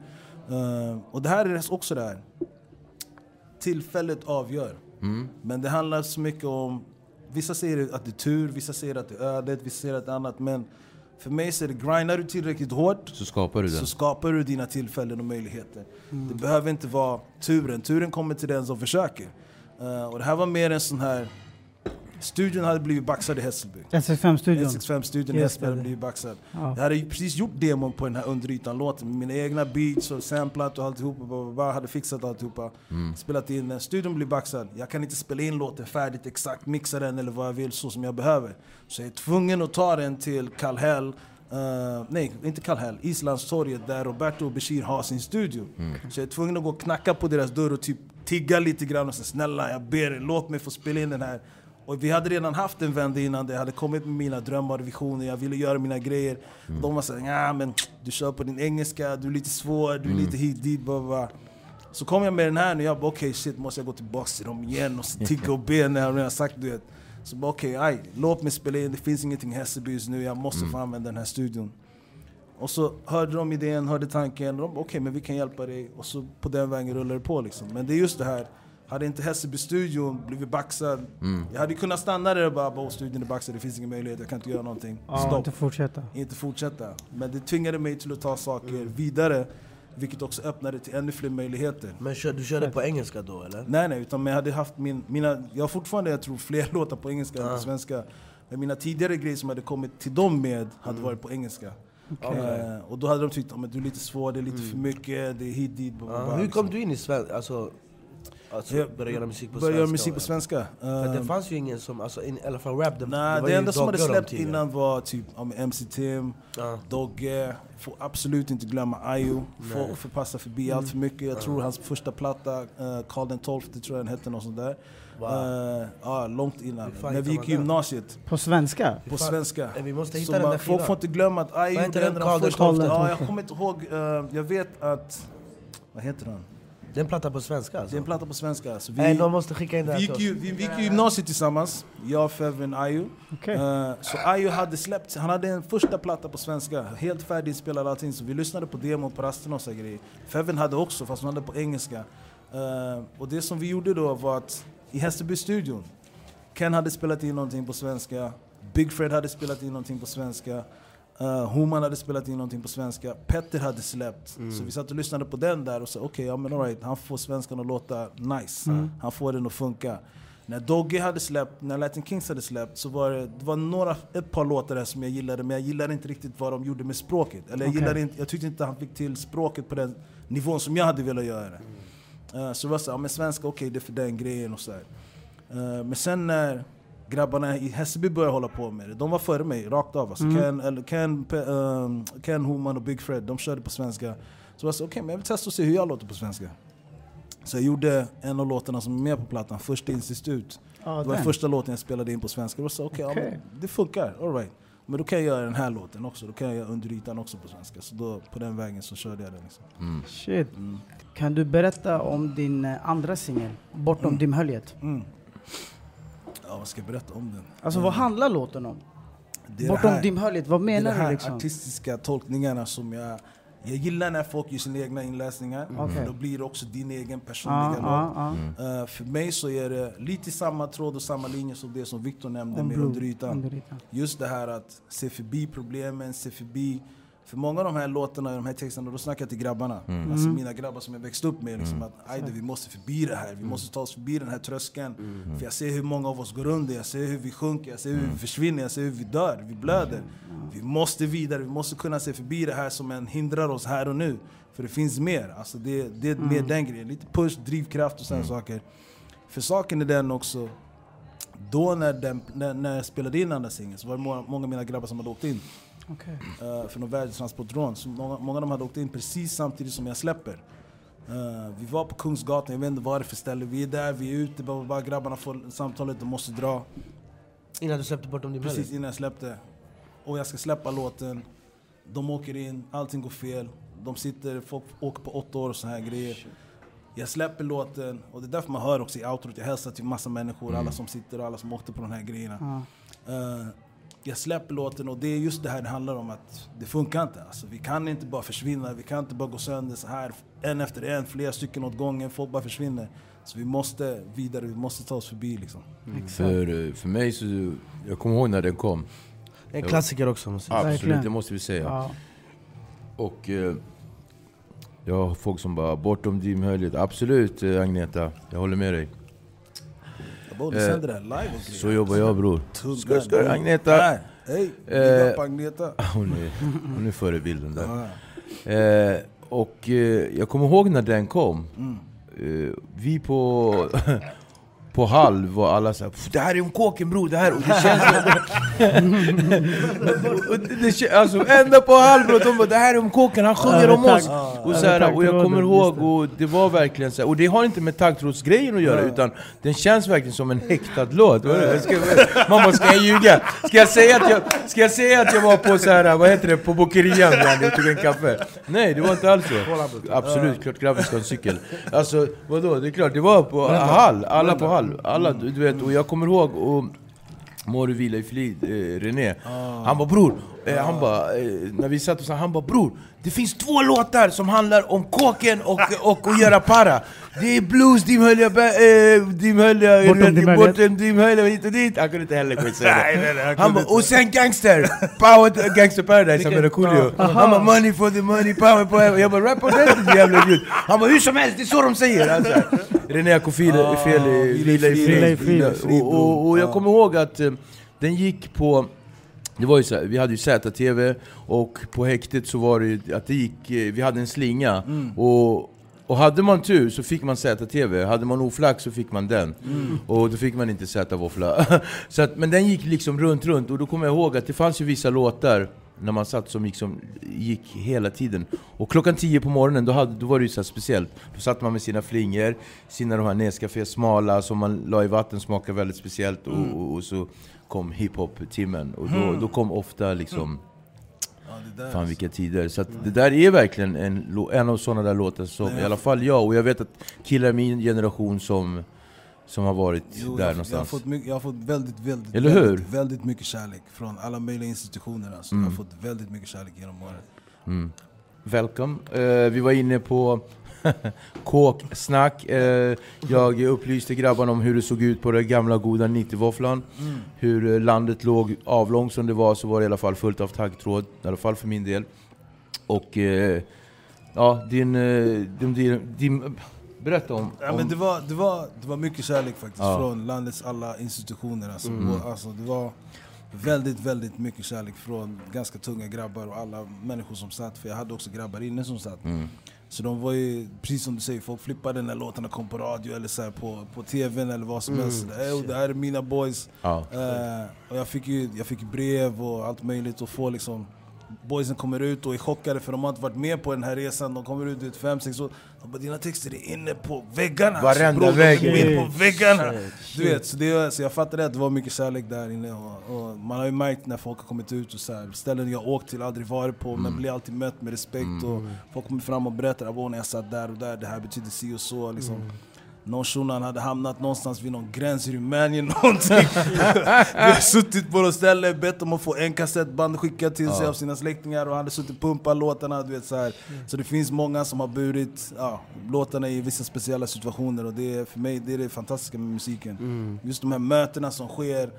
Eh, och det här är också det här. Tillfället avgör. Mm. Men det handlar så mycket om... Vissa säger att det är tur, vissa säger att det är ödet, vissa säger att det är annat. Men för mig så är det grindar du tillräckligt hårt Så skapar du den. så skapar du dina tillfällen och möjligheter. Det behöver inte vara turen. Turen kommer till den som försöker. Eh, och det här var mer en sån här... Studion hade blivit baxad i Hässelby. SX5-studion. NSX5-studion i Hässelby hade det. blivit baxad. Ja. Jag hade precis gjort demon på den här underytan-låten med mina egna beats och samplat och alltihopa. Bla, hade fixat alltihopa. Spelat in den. Studion blir baxad. Jag kan inte spela in låten färdigt exakt, mixa den eller vad jag vill så som jag behöver. Så jag är tvungen att ta den till Kallhäll. Uh, nej, inte Kallhäll. Islandstorget där Roberto och Bashir har sin studio. Så jag är tvungen att gå och knacka på deras dörr och typ tigga lite grann och säga snälla jag ber er, låt mig få spela in den här. Och vi hade redan haft en vända innan det, jag hade kommit med mina drömmar och visioner, jag ville göra mina grejer. De var såhär, ja men du kör på din engelska, du är lite svår, du är lite hit dit, bla, bla. Så kom jag med den här nu, jag bara okej shit, måste jag gå tillbaka till dem igen och tigga och be när jag redan sagt du vet. Så bara okej, aj, låt mig spela in, det finns ingenting i Hässelby just nu, jag måste få använda den här studion. Och så hörde de idén, hörde tanken, okej men vi kan hjälpa dig. Och så på den vägen rullar det på liksom. Men det är just det här, hade inte Hässelby-studion blivit baxad, jag hade kunnat stanna där och bara "Åh, studion är baxad, det finns ingen möjlighet, jag kan inte göra någonting. Ja, Stopp inte fortsätta. inte fortsätta. Men det tvingade mig till att ta saker vidare, vilket också öppnade till ännu fler möjligheter. Men kör, du körde på engelska då eller? Nej nej, utan jag hade haft min, mina, jag har fortfarande jag tror fler låtar på engelska än på svenska. Men mina tidigare grejer som jag hade kommit till dem med hade varit på engelska. Eh, och då hade de tyckt att du är lite svår, det är lite för mycket, det är hit dit. Bla, bla, hur liksom. kom du in i svenska? Alltså, Alltså, Jag börja göra musik på Började svenska? göra musik på svenska. För det Eh, fanns ju ingen som, alltså in, i alla fall rap, det, Nej, det var det enda som hade släppt innan var typ MC Tim, Ja. Dogge, får absolut inte glömma Ayo. Får, får passa förbi allt för mycket. Jag tror hans första platta, uh, Karl den 12 tror jag den hette, något sånt där. Wow. Eh, ja, långt innan. När vi gick i gymnasiet, På svenska? på svenska. Vi måste hitta Så den man, skivan. får inte glömma att Ayo gjorde den? första... 12? Ja, jag kommer inte ihåg. eh, jag vet att... Vad heter den? Det är en platta på svenska Det alltså? är en platta på svenska. Så vi, Nej, någon måste skicka in det vi, gick ju, vi, vi gick ju gymnasiet tillsammans, jag, Fevin, Ayo. Okej. Eh, så Ayo hade släppt, han hade en första platta på svenska, helt färdiginspelad och allting, så vi lyssnade på demon på rasterna och så grejer. Fevin hade också, fast hon hade på engelska. Eh, och det som vi gjorde då var att, i Hässelby-studion, Ken hade spelat in någonting på svenska, Big Fred hade spelat in någonting på svenska, uh, Homan hade spelat in någonting på svenska, Petter hade släppt. Så vi satt och lyssnade på den där och sa okej, ja men alright, han får svenskan att låta nice. Han får den att funka. När Dogge hade släppt, när Latin Kings hade släppt så var det, det var några, ett par låtar där som jag gillade men jag gillade inte riktigt vad de gjorde med språket. Eller jag, Okej. gillade inte, jag tyckte inte han fick till språket på den nivån som jag hade velat göra det. Eh, så det var så, ja men svenska, okej det är för den grejen och så här. Eh, men sen när grabbarna i Hässelby började hålla på med det, de var före mig rakt av. Alltså Ken, eller Ken, ehm, Ken Homan och Big Fred, de körde på svenska. Så jag sa okej, men jag vill testa och se hur jag låter på svenska. Så jag gjorde en av låtarna som är med på plattan, Första institut. Ja, det var den första låten jag spelade in på svenska. Då sa jag okej, ja, Okej. men det funkar, alright. Men då kan jag göra den här låten också, då kan jag göra Under ytan också på svenska. Så då, på den vägen så körde jag den. Liksom. Shit. Kan du berätta om din eh, andra singel, Bortom dimhöljet? Mm. Ja, vad ska jag berätta om den? Alltså vad Mm. handlar låten om? Det är Bortom det här- dimhöljet, vad det är menar de här du liksom? artistiska tolkningarna som jag... Jag gillar när folk gör sina egna inläsningar, Okej. för då blir det också din egen personliga låt. ja, ja. Eh, för mig så är det lite samma tråd och samma linje som det som Victor nämnde Om med under ytan. Just det här att se förbi problemen, se förbi... För många av de här låtarna, de här texterna, då snackar jag till grabbarna. Mm. Alltså mina grabbar som jag växt upp med. Liksom, att Ajde, vi måste förbi det här, vi måste ta oss förbi den här tröskeln. För jag ser hur många av oss går under, jag ser hur vi sjunker, jag ser hur vi försvinner, jag ser hur vi dör, vi blöder. Vi måste vidare, vi måste kunna se förbi det här som en hindrar oss här och nu. För det finns mer, alltså det, det är mer den grejen. Lite push, drivkraft och sådana saker. För saken är den också, då när, den, när, när jag spelade in andra singeln så var det många, många av mina grabbar som hade åkt in Okej. uh, för någon värdetransportrån. Så många, många av dem hade åkt in precis samtidigt som jag släpper. Eh, vi var på Kungsgatan, jag vet inte vad det är för ställe. Vi är där, vi är ute, bara, bara grabbarna får samtalet, de måste dra. Innan du släppte Bortom din Precis innan jag släppte. Och jag ska släppa låten. De åker in, allting går fel. De sitter, folk åker på åtta år och så här grejer. Jag släpper låten, och det är därför man hör också i outrot, jag hälsar till massa människor, alla som sitter och alla som åkte på de här grejerna. Eh, jag släpper låten och det är just det här det handlar om att det funkar inte. Alltså, vi kan inte bara försvinna, vi kan inte bara gå sönder så här en efter en, flera stycken åt gången, folk bara försvinner. Så vi måste vidare, vi måste ta oss förbi liksom. För, eh, för mig så, jag kommer ihåg när den kom. En klassiker också måste jag säga. Absolut, det måste vi säga. Ja. Och eh, jag har folk som bara bortom dimhöljet. Absolut eh, Agneta, jag håller med dig. Bara, du Eh, sänder det här live och. Så jobbar jag bror. Ska, du- Agneta! Hej, Eh, Agneta. Hon är, hon är förebilden där. Eh, och eh, jag kommer ihåg när den kom. Eh, vi på, på halv var alla såhär Det här är om kåken bror, det här! Och det känns Alltså ända på halv bror, de bara Det här är om kåken, han sjunger om oss! Och, så här, och jag kommer ihåg, och det var verkligen så här, och det har inte med taggtrådsgrejen att göra utan den känns verkligen som en häktad låt. Ska, mamma, ska jag ljuga? Ska jag säga att jag, ska jag, säga att jag var på så här, vad heter det, på bokerian och tog en kaffe? Nej, det var inte alls så. Absolut, klart grabben ska ha en cykel. Alltså, vadå? Det är klart, det var på Hall, alla på Hall. Alla, du du vet, och jag kommer ihåg, och Må du vila i frid, eh, René. Han bara bror, eh, han bara, eh, när vi satt och sa, han bara bror Det finns två låtar som handlar om kåken och, och att göra para. Det är blues, dimhölja, äh, dimhölja, Bortom dimhöljet. bortom dimhölja, hit och dit. Han kunde inte heller säga det. Han bara, och sen gangster! Power, gangster paradise, han Coolio Han bara money for the money, power power Jag bara rap ordentligt jävla ljud Han bara hur som helst, det är så de säger! Alltså, René Akofil, fel i, vila i frid och, och, och jag kommer ihåg att eh, den gick på det var ju så här, vi hade ju ZTV och på häktet så var det ju att det gick, eh, vi hade en slinga och Och hade man tur så fick man ZTV, hade man oflax så fick man den. Och då fick man inte Z-våffla. men den gick liksom runt, runt, och då kommer jag ihåg att det fanns ju vissa låtar när man satt som liksom gick hela tiden. Och klockan 10 på morgonen, då, hade, då var det ju så speciellt. Då satt man med sina flingor, sina de här Nescafé smala som man la i vatten, smakade väldigt speciellt. Och, och, och så kom hiphop-timmen. Och då, då kom ofta liksom Ja. Fan vilka tider. Så det där är verkligen en, en av sådana där låtar som i alla fall jag, och jag vet att killar i min generation som, som har varit Jo, där jag, jag, har någonstans. fått mycket, jag har fått väldigt, väldigt, Eller väldigt, hur? väldigt mycket kärlek från alla möjliga institutioner. Alltså. Jag har fått väldigt mycket kärlek genom åren. Välkommen. Eh, vi var inne på kåksnack. Eh, jag upplyste grabbarna om hur det såg ut på den gamla goda 90-våfflan. Hur eh, landet låg avlångt som det var, så var det i alla fall fullt av taggtråd. I alla fall för min del. Och eh, ja, din, eh, din, din, din... Berätta om... Ja, om men det, var, det, var, det var mycket kärlek faktiskt Ja. från landets alla institutioner. Alltså. Mm. Alltså, det var väldigt, väldigt mycket kärlek från ganska tunga grabbar och alla människor som satt. För jag hade också grabbar inne som satt. Mm. Så de var ju, precis som du säger, folk flippade när låtarna kom på radio eller så på, på tvn eller vad som helst. Mm. Det här är mina boys. Ja. Eh, och jag fick ju jag fick brev och allt möjligt och få liksom Boysen kommer ut och är chockade för de har inte varit med på den här resan. De kommer ut vid fem, sex år. De bara, dina texter är inne på väggarna! Varenda bror, vägg. De är på väggarna! Du vet, så, det, så jag fattade att det var mycket kärlek där inne. Och, och man har ju märkt när folk har kommit ut och så här, ställen jag åkt till, aldrig varit på, men blir alltid mött med respekt. Och folk kommer fram och berättar att när jag satt där och där, det här betyder si och så. Liksom. Någon shunon hade hamnat någonstans vid någon gräns i Rumänien någonting. Vi har suttit på något ställe, bett om att få en kassettband skickat till sig av sina släktingar och han hade suttit och pumpat låtarna. Du vet, så, här. så det finns många som har burit ja, låtarna i vissa speciella situationer och det är för mig det är det fantastiska med musiken. Just de här mötena som sker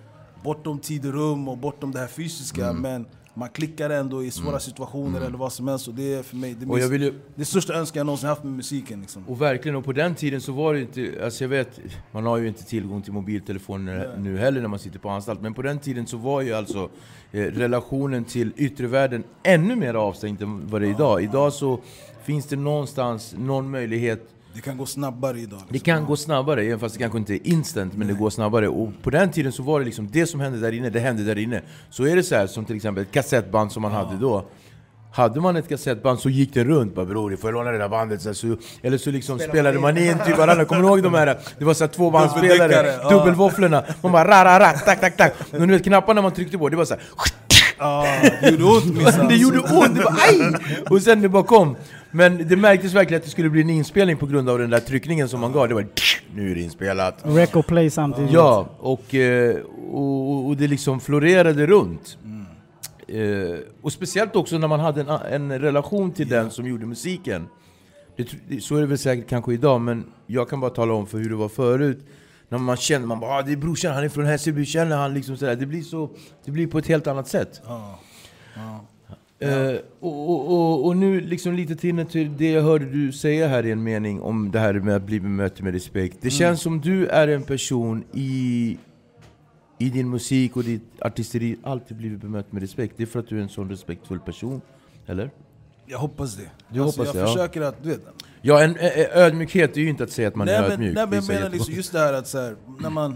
bortom tid och rum och bortom det här fysiska men man klickar ändå i svåra situationer eller vad som helst och det är för mig det, minst, ju, det största önskan jag någonsin haft med musiken. Liksom. Och verkligen, och på den tiden så var det inte... Alltså jag vet, man har ju inte tillgång till mobiltelefoner nu heller när man sitter på anstalt. Men på den tiden så var ju alltså eh, relationen till yttre världen ännu mer avstängd än vad det är idag. Idag så finns det någonstans någon möjlighet Det kan gå snabbare idag. det kan gå snabbare, även fast det kanske inte är instant, men det går snabbare. Och på den tiden så var det liksom, det som hände där inne, det hände där inne. Så är det så här, som till exempel ett kassettband som man hade då. Hade man ett kassettband så gick det runt, bara bror får jag låna det där bandet? Så, eller så liksom spelade man in typ varandra, kommer du ihåg de här? Det var så här tvåbandsspelare, ja. dubbelvåfflorna. Man bara ra ra ra, tack tack tack. Men du vet knapparna man tryckte på, det var så här, Ja, det gjorde ont minsann. det gjorde ont, det var aj! Och sen det bara kom. Men det märktes verkligen att det skulle bli en inspelning på grund av den där tryckningen som man gav. Det var nu är det inspelat. Rec och play samtidigt. Ja, och, eh, och, och det liksom florerade runt. Eh, och speciellt också när man hade en, en relation till den som gjorde musiken. Det, så är det väl säkert kanske idag, men jag kan bara tala om för hur det var förut. När man känner, man bara ah, det är brorsan, han är från Hässelby, känner han liksom sådär. Det blir, så, det blir på ett helt annat sätt. Ja. Ja. Eh, och, och, och, och nu liksom lite till till det jag hörde du säga här i en mening om det här med att bli bemött med respekt. Det känns som du är en person i, i din musik och ditt artisteri alltid blivit bemött med respekt. Det är för att du är en sån respektfull person, eller? Jag hoppas det. Du hoppas jag det, ja. försöker att, du vet. Ja, en ä- ödmjukhet är ju inte att säga att man nej, är men, ödmjuk. nej, men jag menar liksom just det här att så här, när man,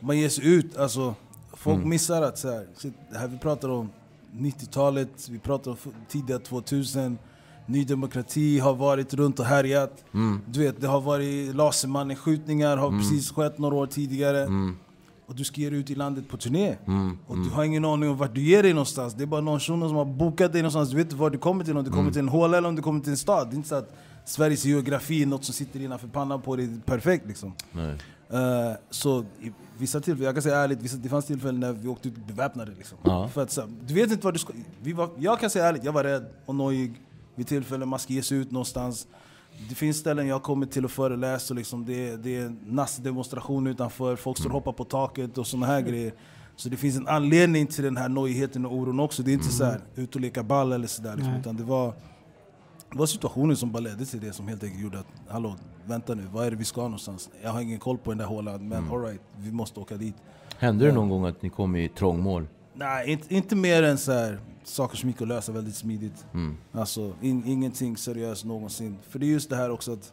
man ger sig ut, alltså folk missar att så här, det här vi pratar om 90-talet, vi pratar om tidiga 2000 Ny Demokrati har varit runt och härjat. Du vet, det har varit Lasermannen-skjutningar, har precis skett några år tidigare. Och du ska ge dig ut i landet på turné. och du har ingen aning om vart du ger dig någonstans. Det är bara någon shuno som har bokat dig någonstans. Du vet inte var du kommer till, om du kommer till en håla eller om du kommer till en stad. Det är inte så att Sveriges geografi är något som sitter innanför pannan på dig perfekt liksom. Eh, så vissa tillfällen, jag kan säga ärligt, vissa, det fanns tillfällen när vi åkte ut beväpnade liksom. Ja. För att, så, du vet inte vad du ska... Vi var, jag kan säga ärligt, jag var rädd och nojig vid tillfällen man ska ge sig ut någonstans. Det finns ställen jag kommit till och föreläst och liksom det, är- det är nassdemonstration utanför, folk står och hoppar på taket och såna här grejer. Så det finns en anledning till den här nojigheten och oron också. Det är inte så här ut och leka ball eller sådär. Liksom, utan det var, det var situationen som bara ledde till det som helt enkelt gjorde att hallå, vänta nu, vad är det vi ska någonstans? Jag har ingen koll på den där hålan, men alright, vi måste åka dit. Hände det någon gång att ni kom i trångmål? Nej, inte, inte mer än så här, saker som gick att lösa väldigt smidigt. Mm. Alltså in, ingenting seriöst någonsin. För det är just det här också att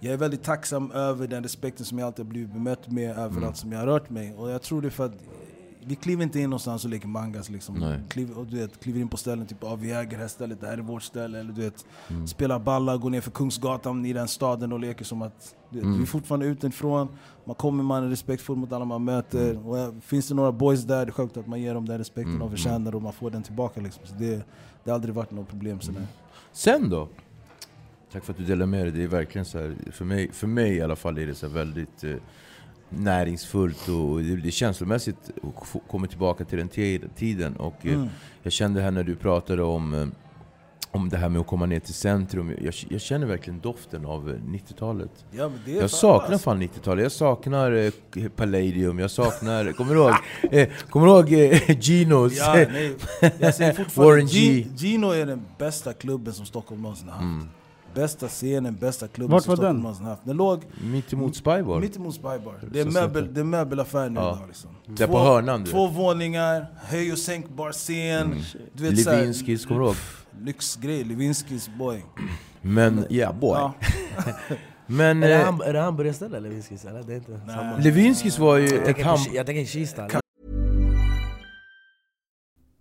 jag är väldigt tacksam över den respekten som jag alltid har blivit bemött med överallt Mm. som jag har rört mig. Och jag tror det är för att vi kliver inte in någonstans och leker mangas liksom. Nej. Kliv, och du vet, kliver in på ställen typ av vi äger det här stället, det här är vårt ställe. Eller du vet, Mm. spelar balla, går ner för Kungsgatan i den staden och leker som att vet, Mm. vi är fortfarande utifrån. Man kommer, man är respektfull mot alla man möter. Mm. Och eh, finns det några boys där, det är självklart att man ger dem den respekten Mm, de förtjänar och man får den tillbaka. Liksom. Så det, det har aldrig varit något problem. sådär. Sen då? Tack för att du delar med dig. Det är verkligen så här, för mig, för mig i alla fall är det så väldigt eh, näringsfullt och det, det känslomässigt komma tillbaka till den ti- tiden. Och, eh, Mm. Jag kände här när du pratade om, eh, om det här med att komma ner till centrum. Jag, jag känner verkligen doften av eh, 90-talet. Ja, men det är Jag fan saknar fan 90-talet. Jag saknar eh, Palladium, jag saknar... Kommer du ihåg? Eh, kommer du ihåg eh, Ginos? Ja, nej. Jag säger fortfarande, Warren. G- Gino är den bästa klubben som Stockholm någonsin har haft. Mm. Bästa scenen, bästa klubben Vart som var Stockholm den? någonsin haft. Den låg Mitt emot Spybar. mitt emot Spybar. Det är, möbel, det är möbelaffär nu Ja. idag liksom. Där på hörnan, du Två våningar, höj och sänkbar scen. Mm. Du vet, Levinskis, kommer du ihåg? Lyxgrej, Levinskis boy. Men, yeah boy. Ja. Men Är det, eh, ham- är det hamburgerställe eller Levinskis? Eller? Det är inte samma. Levinskis var ju Jag ett ham... jag tänker Kista.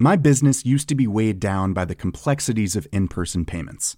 My business used to be weighed down by the complexities of in person payments.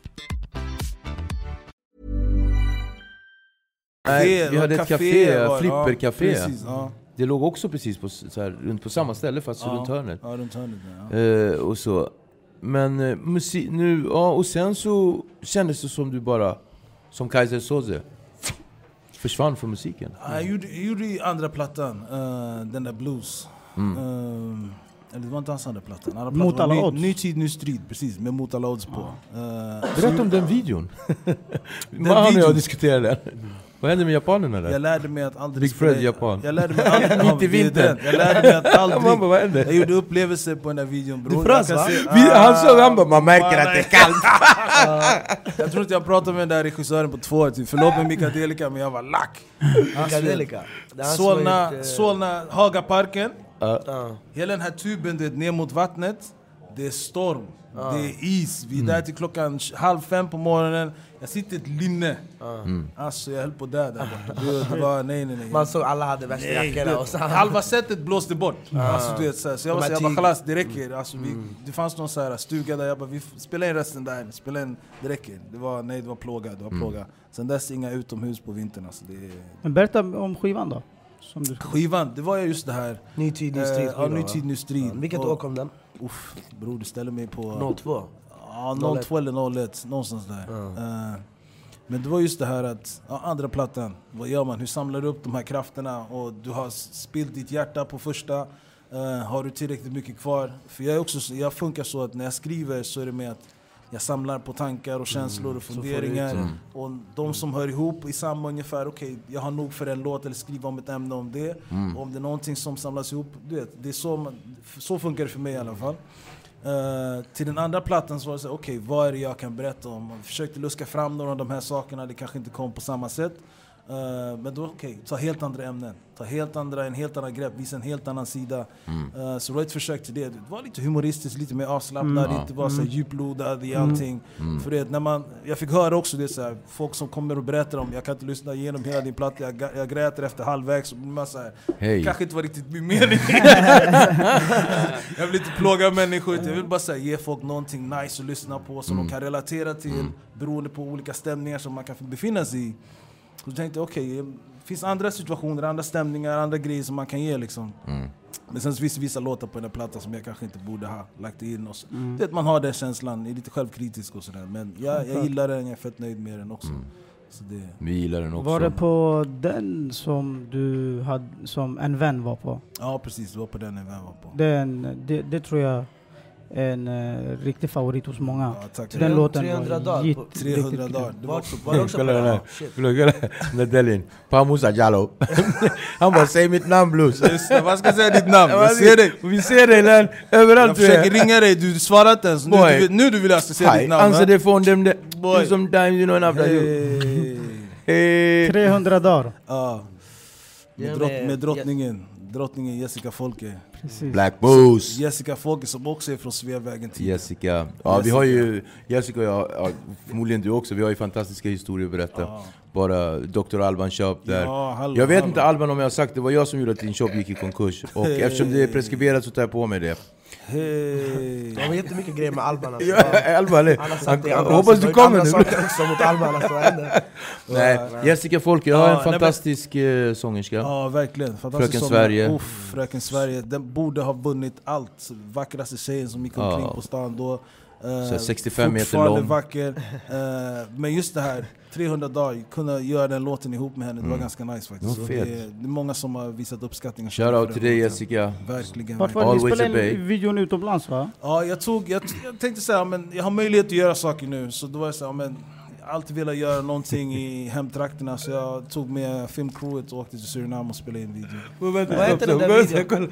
Nej, vi hade ett café, var- flippercafé. Ja, precis, ja. Det låg också precis på, så här, runt på samma ställe fast runt hörnet. Ja, runt hörnet. Ja. Eh, och så. Men eh, musik, nu, ja, och sen så kändes det som du bara, som Kaiser Soze, försvann från musiken. Ja, Jag gjorde, jag gjorde andra plattan, eh, den där blues. Mm. Eh, eller det var inte hans andra plattan. Andra Mot alla ny, odds. Ny tid, ny strid. Precis, med Mot alla odds på. Eh, Berätta om den videon. Man och jag videon. diskuterade den. Vad hände med japanerna där? Jag lärde mig att aldrig Big Fred Japan. Jag lärde mig aldrig, Mitt i vintern. Jag lärde mig att aldrig... Bara, vad hände? Jag gjorde upplevelser på den där videon bror. Du frös, va? se- Vi, han Ah, såg, han bara, man märker att det är kallt. Jag tror inte jag pratade med den där regissören på två år, typ. förlåt mig Mikadelika men jag var lack. Har Solna, Solna, Hagaparken. ja. Hela den här tuben du vet, ner mot vattnet, det är storm, det är is. Vi är där till klockan halv fem på morgonen. Jag sitter i ett linne. Alltså jag höll på att dö där borta. Det, var, nej nej nej. Man såg alla hade värsta Nej, jackorna och så. halva sättet blåste bort. Alltså, du vet, så, här, så jag De var här så jag bara tyg- "Khalas, det räcker. Alltså, vi, det fanns någon så här stuga där, jag bara vi spelar in resten där, spela in, det räcker. Det var, nej det var plåga, det var plåga. Sen dess inga utomhus på vintern. Alltså, det är, Men berätta om skivan då. Som du skivan, det var ju just det här. Ny tid, ny Eh, strid. ja, ny tid, ny strid. Ja, Vilket år kom den? Uff, bror du ställer mig på... 02? Ja, 02 eller 01, någonstans där. Eh, men det var just det här att, ja, andra plattan, vad gör man? Hur samlar du upp de här krafterna? Och du har spilt ditt hjärta på första, Eh, har du tillräckligt mycket kvar? För jag, är också, så- jag funkar så att när jag skriver så är det med att jag samlar på tankar och känslor och ut funderingar. dem. Och de som hör ihop i samma ungefär, okej jag har nog för en låt eller skriva om ett ämne om det. Och om det är någonting som samlas ihop, du vet, det är så, man, så funkar det för mig i alla fall. Eh, till den andra plattan så var det så okej vad är det jag kan berätta om? Jag försökte luska fram några av de här sakerna, det kanske inte kom på samma sätt. Eh, men då, okej, ta helt andra ämnen. Ta helt andra, en helt annan grepp, visa en helt annan sida. Eh, så det var ett försök till det. Det var lite humoristiskt, lite mer avslappnad, Mm. inte vara så här djuplodad i allting. För det, när man, jag fick höra också det så här, folk som kommer och berättar om jag kan inte lyssna igenom hela din platta, jag, jag gräter efter halvvägs. Och man så här, Hej. kanske inte var riktigt min mening. jag vill inte plåga människor, jag vill bara säga, ge folk någonting nice att lyssna på som de kan relatera till beroende på olika stämningar som man kan befinna sig i. Så jag tänkte okej, det finns andra situationer, andra stämningar, andra grejer som man kan ge liksom. Men sen så finns det vissa låtar på den här plattan som jag kanske inte borde ha lagt in. Och så. Mm. Det, man har den känslan, är lite självkritisk och sådär. Men jag, jag gillar den, jag är fett nöjd med den också. Så det, Vi gillar den också. Var det på den som du hade, som en vän var på? ja precis, det var på den jag var på. Den, det, det tror jag en uh, riktig favorit hos många. Ja, tack. Den låten 300 var dagar gitt- på- 300 riktigt dagar. Det var också Var det också på Kolla den här. Ah. Kolla den där Delin. Pamusa Jallow. Han bara säg mitt namn blues. Vad ska jag säga ditt namn? Jag ser dig! Vi ser dig län, Jag överallt du försöker är. ringa dig, du svarar inte ens. Nu, Boy. du, nu du vill jag ska säga ditt namn. answer the phone them the, Boy. sometimes you know after you. Hey. Hey. 300 dagar. Ja. Med, drott, med drottningen, drottningen Jessica Folke. Precis. Black Moose. Jessica Folke som också är från Sveavägen 10. Jessica. Ja, vi har ju, Jessica och jag, ja, förmodligen du också, vi har ju fantastiska historier att berätta. Bara Dr. Alban Shop där. Ja, hallå, jag vet hallå. inte Alban om jag har sagt det, var jag som gjorde att din shop gick i konkurs. Och eftersom det är preskriberat så tar jag på mig det. Hej! Det var jättemycket grejer med Alban alltså. Ja, Alban, Han har sagt det i han, andra hoppas du kommer Andra nu. saker också mot Alban alltså. Nej, Jessica Folke, jag har Ja, en nej, men- fantastisk eh, sångerska. Ja, verkligen. Fantastisk Fröken. Sverige. Uff, Fröken Sverige. Den borde ha vunnit allt. Vackraste tjejen som gick omkring Ja. på stan då. Eh, Så 65 meter fortfarande lång. vacker. Eh, men just det här, 300 dagar, kunna göra den låten ihop med henne, det var ganska nice faktiskt. Det det, är, det är många som har visat uppskattning. Shoutout för till dig. Jessica. Verkligen. Vart verkligen. var det ni spelade in videon utomlands va? Ja, jag, tog, jag, jag tänkte säga men jag har möjlighet att göra saker nu, så då var jag så här, men alltid velat göra någonting i hemtrakterna så jag tog med filmcrewet och åkte till Surinam och spelade in video. Vad Vad heter den där videon?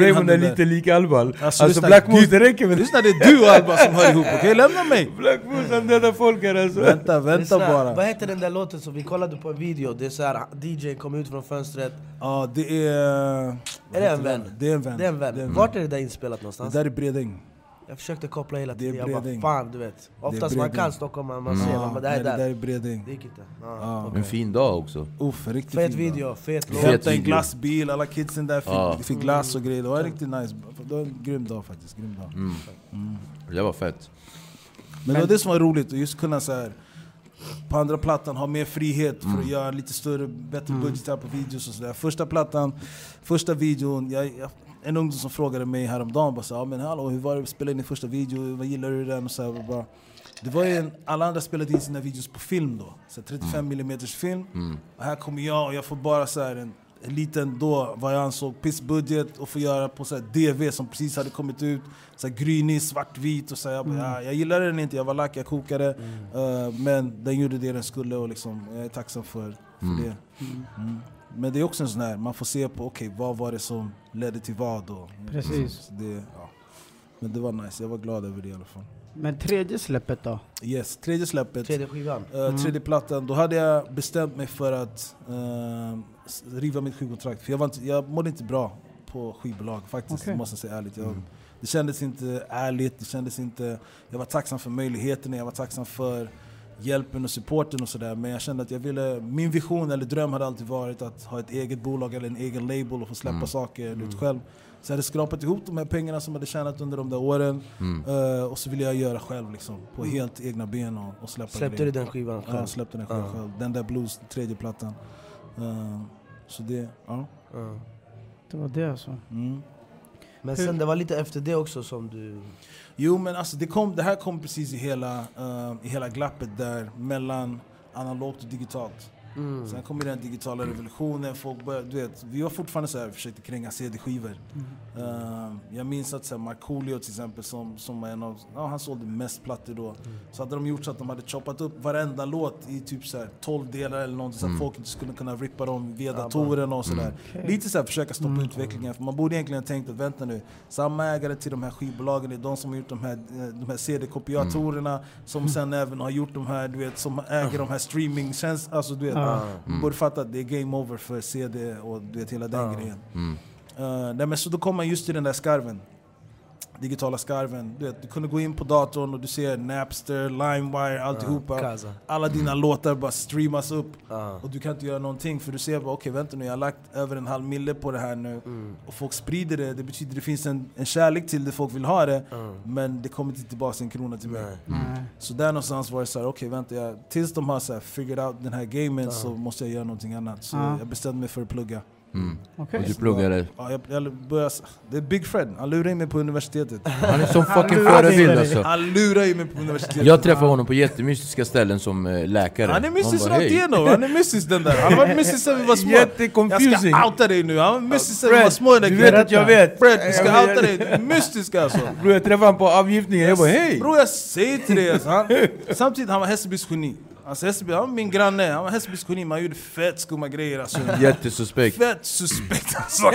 Raymond är lite lik Alban. Alltså, Alltså, Black Moose, det räcker med Lyssna, det är du och Alba som hör ihop, okej? Lämna mig! Black Moose han dödar folk här alltså. Vänta, vänta Lyssna, bara. Vad heter den där låten som vi kollade på en video? Det är så här, DJ kom ut från fönstret. Ja, det är... Är det en vän? Det är en vän. Det är en vän. Vart är det där inspelat Det någonstans? där är Bredäng. Jag försökte koppla hela Det är tiden, jag bara fan du vet. Oftast man kan Stockholm, man, man ser, man bara det här är det där där. är Bredäng. Det gick inte. Ja. Ja. En fin dag också. Uff, riktigt Fet fin dag. video, fet låt. Fet en glassbil, alla kidsen där fick, Ja. fick glass och grejer. Det var riktigt nice. Det var en grym dag faktiskt. Grym dag. Det var fett. Men, det var det som var roligt, att just kunna så här, på andra plattan ha mer frihet för Mm. att göra lite större, bättre budgetar på videos och sådär. Första plattan, första videon, jag, jag, en ungdom som frågade mig häromdagen bara så, ja, men hallå, hur var det att spela in din första video, vad gillar du den? Och så här, bara, det var ju en, alla andra spelade in sina videos på film då, så 35 mm film. Och här kommer jag och jag får bara så här en, en liten, då vad jag ansåg, pissbudget och få göra på så här DV som precis hade kommit ut. Så här grynig, svartvit och så här, jag, bara, ja, jag gillade den inte, jag var lack, jag kokade. Eh, men den gjorde det den skulle och liksom, jag är tacksam för, för det. Mm. Men det är också en sån här, man får se på okej, vad var det som ledde till vad då? Precis. Det, ja. Men det var nice, jag var glad över det i alla fall. Men tredje släppet då? Yes, tredje släppet. Tredje skivan. Eh, tredje plattan, då hade jag bestämt mig för att s- riva mitt skivkontrakt. För jag, var inte, jag mådde inte bra på skivbolag faktiskt, Okej. måste jag säga ärligt. Jag, Det kändes inte ärligt, det kändes inte... Jag var tacksam för möjligheterna, jag var tacksam för hjälpen och supporten och sådär. Men jag kände att jag ville... Min vision eller dröm hade alltid varit att ha ett eget bolag eller en egen label och få släppa saker ut själv. Så jag hade skrapat ihop de här pengarna som jag hade tjänat under de där åren. eh, och så ville jag göra själv liksom, på helt egna ben och, och släppa Släppte grejer. du den skivan Ja, själv? jag släppte den själv. Ja. själv. Den där blues, tredje plattan. Eh, så det, ja. Ja. Det var det alltså. Mm. Men sen det var lite efter det också som du... Jo men alltså det, kom, det här kom precis i hela, uh, i hela glappet där mellan analogt och digitalt. Mm. Sen kommer den digitala revolutionen, folk började, du vet, vi var fortfarande så här, försökte kränga CD-skivor. Uh, jag minns att så här, Markoolio till exempel, som, som var en av, ja, han sålde mest plattor då. Så hade de gjort så att de hade choppat upp varenda låt i typ så här 12 delar eller någonting så att folk inte skulle kunna rippa dem via datorerna och sådär. Lite så här, försöka stoppa utvecklingen, för man borde egentligen ha tänkt att vänta nu, samma ägare till de här skivbolagen är de som har gjort de här, eh, de här CD-kopiatorerna, som sen även har gjort de här, du vet, som äger de här streamingtjänsterna. Alltså, du vet, man borde fatta att det är game over för CD och du vet, hela den grejen. Uh, nej, men så då kom man just till den där skarven. Digitala skarven. Du, vet, du kunde gå in på datorn och du ser Napster, LimeWire, alltihopa. Kaza. Alla dina låtar bara streamas upp. Ja. Och du kan inte göra någonting för du ser bara okej vänta nu, jag har lagt över en halv mille på det här nu. Och folk sprider det, det betyder att det finns en, en kärlek till det, folk vill ha det. Men det kommer inte tillbaka en krona till mig. Nej. Så där någonstans var det såhär, okej vänta, jag, tills de har så här, figured out den här gamen så måste jag göra någonting annat. Så Ja. jag bestämde mig för att plugga. Mm. Okej. Och du pluggade. Ja, jag, jag började, det är Big Fred, han lurade in mig på universitetet. Han är som fucking förebild alltså. Han lurade in mig på universitetet. Jag träffade honom på jättemystiska ställen som eh, läkare. Han är mystisk rakt igenom, han är mystisk den där. Han har varit mystisk sen vi var små. Jätteconfusing. Jag ska outa dig nu, han var mystisk sen vi var Fred, små. du vet att jag vet. Fred, vi ska outa dig, du är mystisk alltså. Bror jag träffade honom på avgiftningen, jag bara hej! Bror jag säger till dig alltså, han, Samtidigt han var Hässelbys geni. Alltså Hässelby, han var min granne, han var Hässelbys geni, man gjorde fett skumma grejer alltså. Jättesuspekt. Fett suspekt alltså.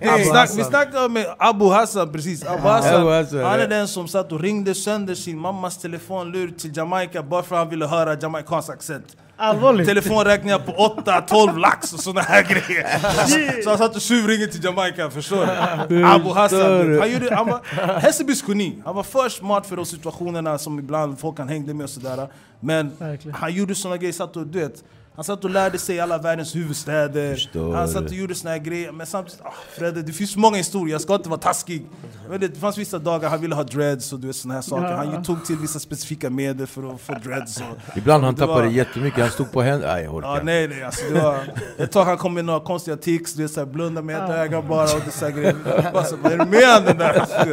vi, snack, vi snackade med Abu Hassan precis, Abu Hassan, Abu Hassan, han är ja. den som satt och ringde sönder sin mammas telefonlur till Jamaica bara för att han ville höra jamaicansk accent. Allvarligt? Telefonräkningar på 8-12 lax och såna här grejer. Så han satt och tjuvringde till Jamaica, förstår du? Abu Hassan, han, gjorde, han var Hässelbys geni. Han var för smart för de situationerna som ibland folk han hängde med och sådär. Men han gjorde såna grejer, satt och, du vet, han satt och lärde sig alla världens huvudstäder. Förstår. Han satt och gjorde såna här grejer. Men samtidigt, ah, Fredde, det finns så många historier, jag ska inte vara taskig. Men det, det fanns vissa dagar han ville ha dreads och du vet, såna här saker. Han ju tog till vissa specifika medel för att få dreads. Och, Ibland han Det var- tappade jättemycket, han stod på händerna. Nej jag orkar Ja, inte. nej, nej, alltså det var, ett tag han kom med några konstiga tics, du vet, såhär, blunda med ett öga bara och det så här grejer. Bara så, Vad är det med han den där? Alltså.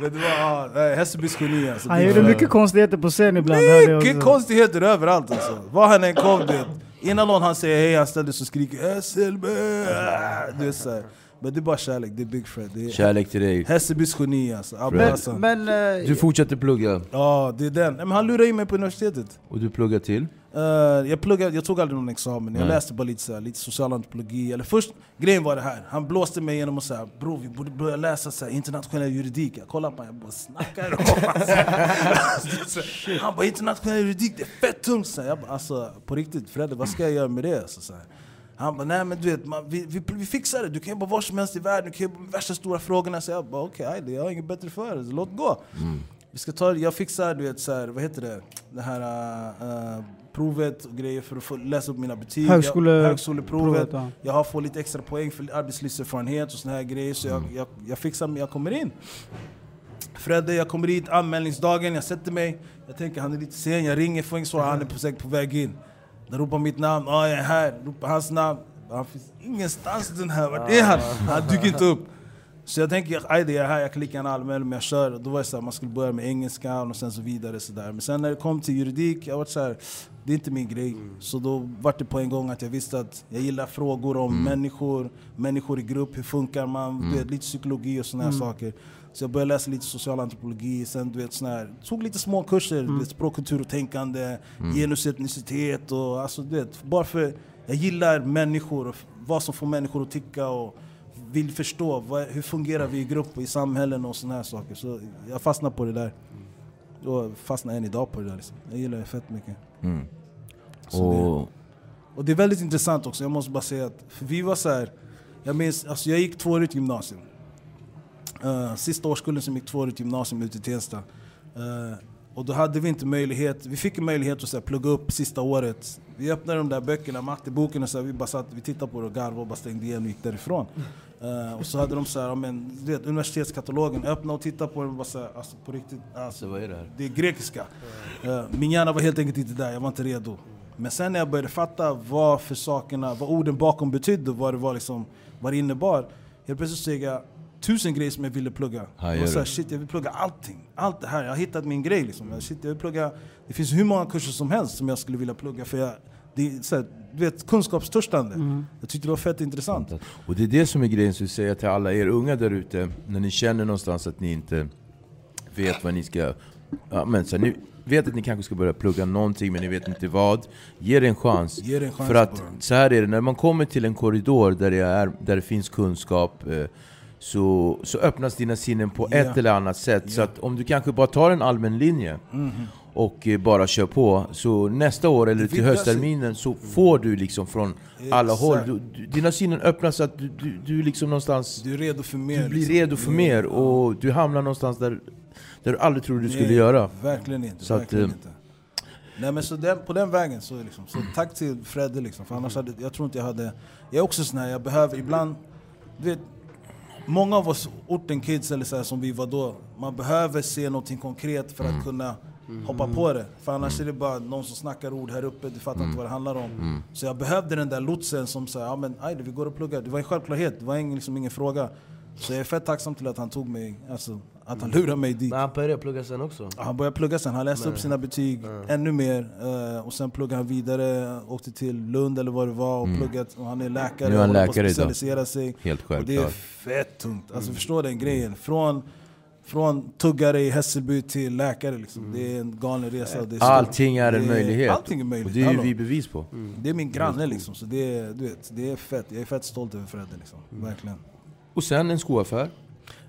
Men det var, nej, Hässelbys geni alltså. Han Det gjorde var- mycket konstigheter på scen ibland. mycket också. konstigheter överallt alltså. Var han än kom, du Ena Innan han säger hej, han ställer sig och skriker SLB! Du vet, så här. Men det är bara kärlek, det är Big Fred. Det är Kärlek till dig. Hässelbys geni alltså. Fred. Hassan. Men, men eh, Du fortsätter plugga, Ja, det är den. Men han lurade in mig på universitetet. och du pluggar till? Eh, jag, pluggade, jag tog aldrig någon examen, jag Nej. läste bara lite, så här, lite social antropologi. Eller först, grejen var det här, han blåste mig genom att säga bror vi borde börja läsa så här, internationell juridik. Jag kollade på honom, jag bara snackar du om? Alltså, han bara internationell juridik, det är fett tungt! Så här, jag bara, alltså på riktigt Fredde, vad ska jag göra med det? Alltså, så här. Han bara, nej men du vet, man, vi, vi, vi fixar det, du kan jobba var som helst i världen, du kan jobba med värsta stora frågorna. Så jag bara, okej, okay, jag har inget bättre för det, låt gå. Vi ska ta, jag fixar, du vet, så här, vad heter det? Det här uh, provet och grejer för att få läsa upp mina betyg. Högskole- jag, högskoleprovet. provet, ja. Jag har fått lite extra poäng för arbetslivserfarenhet och såna här grejer. Så jag, jag, jag fixar jag kommer in. Fredde, jag kommer dit anmälningsdagen, jag sätter mig. Jag tänker han är lite sen, jag ringer, får inget svar, han är på, säkert på väg in. De ropar mitt namn, ah, jag är här. Ropar hans namn. Han finns ingenstans den här, vart är han? Han dyker inte upp. Så jag tänker, aj det jag är här, jag gärna anmäla mig, jag kör. Då var det så här, man skulle börja med engelska och sen så vidare. Så där. Men sen när det kom till juridik, jag var så här, det är inte min grej. Så då var det på en gång att jag visste att jag gillar frågor om människor, människor i grupp, hur funkar man, du vet, lite psykologi och såna här saker. Så jag började läsa lite social antropologi, sen du vet, sån här, tog lite små kurser, du vet, språk, kultur och tänkande, genus, etnicitet och alltså, du vet, bara för jag gillar människor och vad som får människor att tycka och vill förstå vad, hur fungerar vi i grupp och i samhällen och såna här saker. Så jag fastnade på det där. Och fastnar än idag på det där. Liksom. Jag gillar det fett mycket. Mm. Och Och det är väldigt intressant också, jag måste bara säga att för vi var så här, jag minns, alltså jag gick tvåårigt gymnasium. Uh, sista årskullen som gick tvåårigt gymnasium ute i Tensta. Eh, och då hade vi inte möjlighet, vi fick en möjlighet att så här, plugga upp sista året. Vi öppnade de där böckerna, matteboken och så här, vi bara satt, vi tittade på det och garvade och bara stängde igen och gick därifrån. Eh, och så hade de så här, men, du vet, universitetskatalogen, öppna och titta på den och bara så här, alltså på riktigt, alltså, så vad är det här? det är grekiska. Eh, min hjärna var helt enkelt inte där, jag var inte redo. Men sen när jag började fatta vad för sakerna, vad orden bakom betydde, vad det var liksom, vad det innebar. Helt plötsligt såg jag tusen grejer som jag ville plugga. Hajar Jag såhär, shit jag vill plugga allting. Allt det här, jag har hittat min grej liksom. Jag, Shit, jag vill plugga, det finns hur många kurser som helst som jag skulle vilja plugga. För jag, Det är så här, du vet, kunskapstörstande. Jag tyckte det var fett intressant. Och det är det som är grejen vi säger till alla er unga där ute, när ni känner någonstans att ni inte vet vad ni ska... Ja, men så här, ni vet att ni kanske ska börja plugga någonting men ni vet inte vad. Ge det en chans. Ge det en chans För att så här är det, när man kommer till en korridor där det, är, där det finns kunskap eh, så, så öppnas dina sinnen på Ja. ett eller annat sätt. Så att om du kanske bara tar en allmän linje och eh, bara kör på, så nästa år eller till höstterminen så får du liksom från alla håll, Exakt. du, du, dina sinnen öppnas så att du, du, du liksom någonstans Du är redo för mer. du blir liksom. redo för mer och du hamnar någonstans där, där du aldrig trodde du skulle Nej, göra. Verkligen inte. Så att, verkligen eh, inte. Nej men så den, på den vägen så, liksom, så tack till Fredde liksom, för annars hade jag tror inte jag hade... Jag är också sån här, jag behöver ibland... Du vet, många av oss orten kids eller så här, som vi var då, man behöver se någonting konkret för att kunna hoppa på det. För annars är det bara någon som snackar ord här uppe, du fattar inte vad det handlar om. Så jag behövde den där lotsen som sa, ja men aj, vi går och pluggar. Det var en självklarhet, det var ingen, liksom, ingen fråga. Så jag är fett tacksam till att han tog mig, alltså att han lurade mig dit. Men han började plugga sen också. Han började plugga sen, han läste upp sina betyg ännu mer eh, och sen pluggade han vidare, åkte till Lund eller vad det var och pluggat, och han är läkare Nu är han läkare på att idag. sig. Helt Och det är självklart. fett tungt, alltså förstå den grejen. Från, från tuggare i Hässelby till läkare liksom. Det är en galen resa. Det är. Allting är en Det möjlighet. Allting är möjligt. Och det är ju vi bevis på. Det är min granne liksom, så det är, du vet, det är fett. Jag är fett stolt över Fredde liksom, Mm. verkligen. Och sen en skoaffär.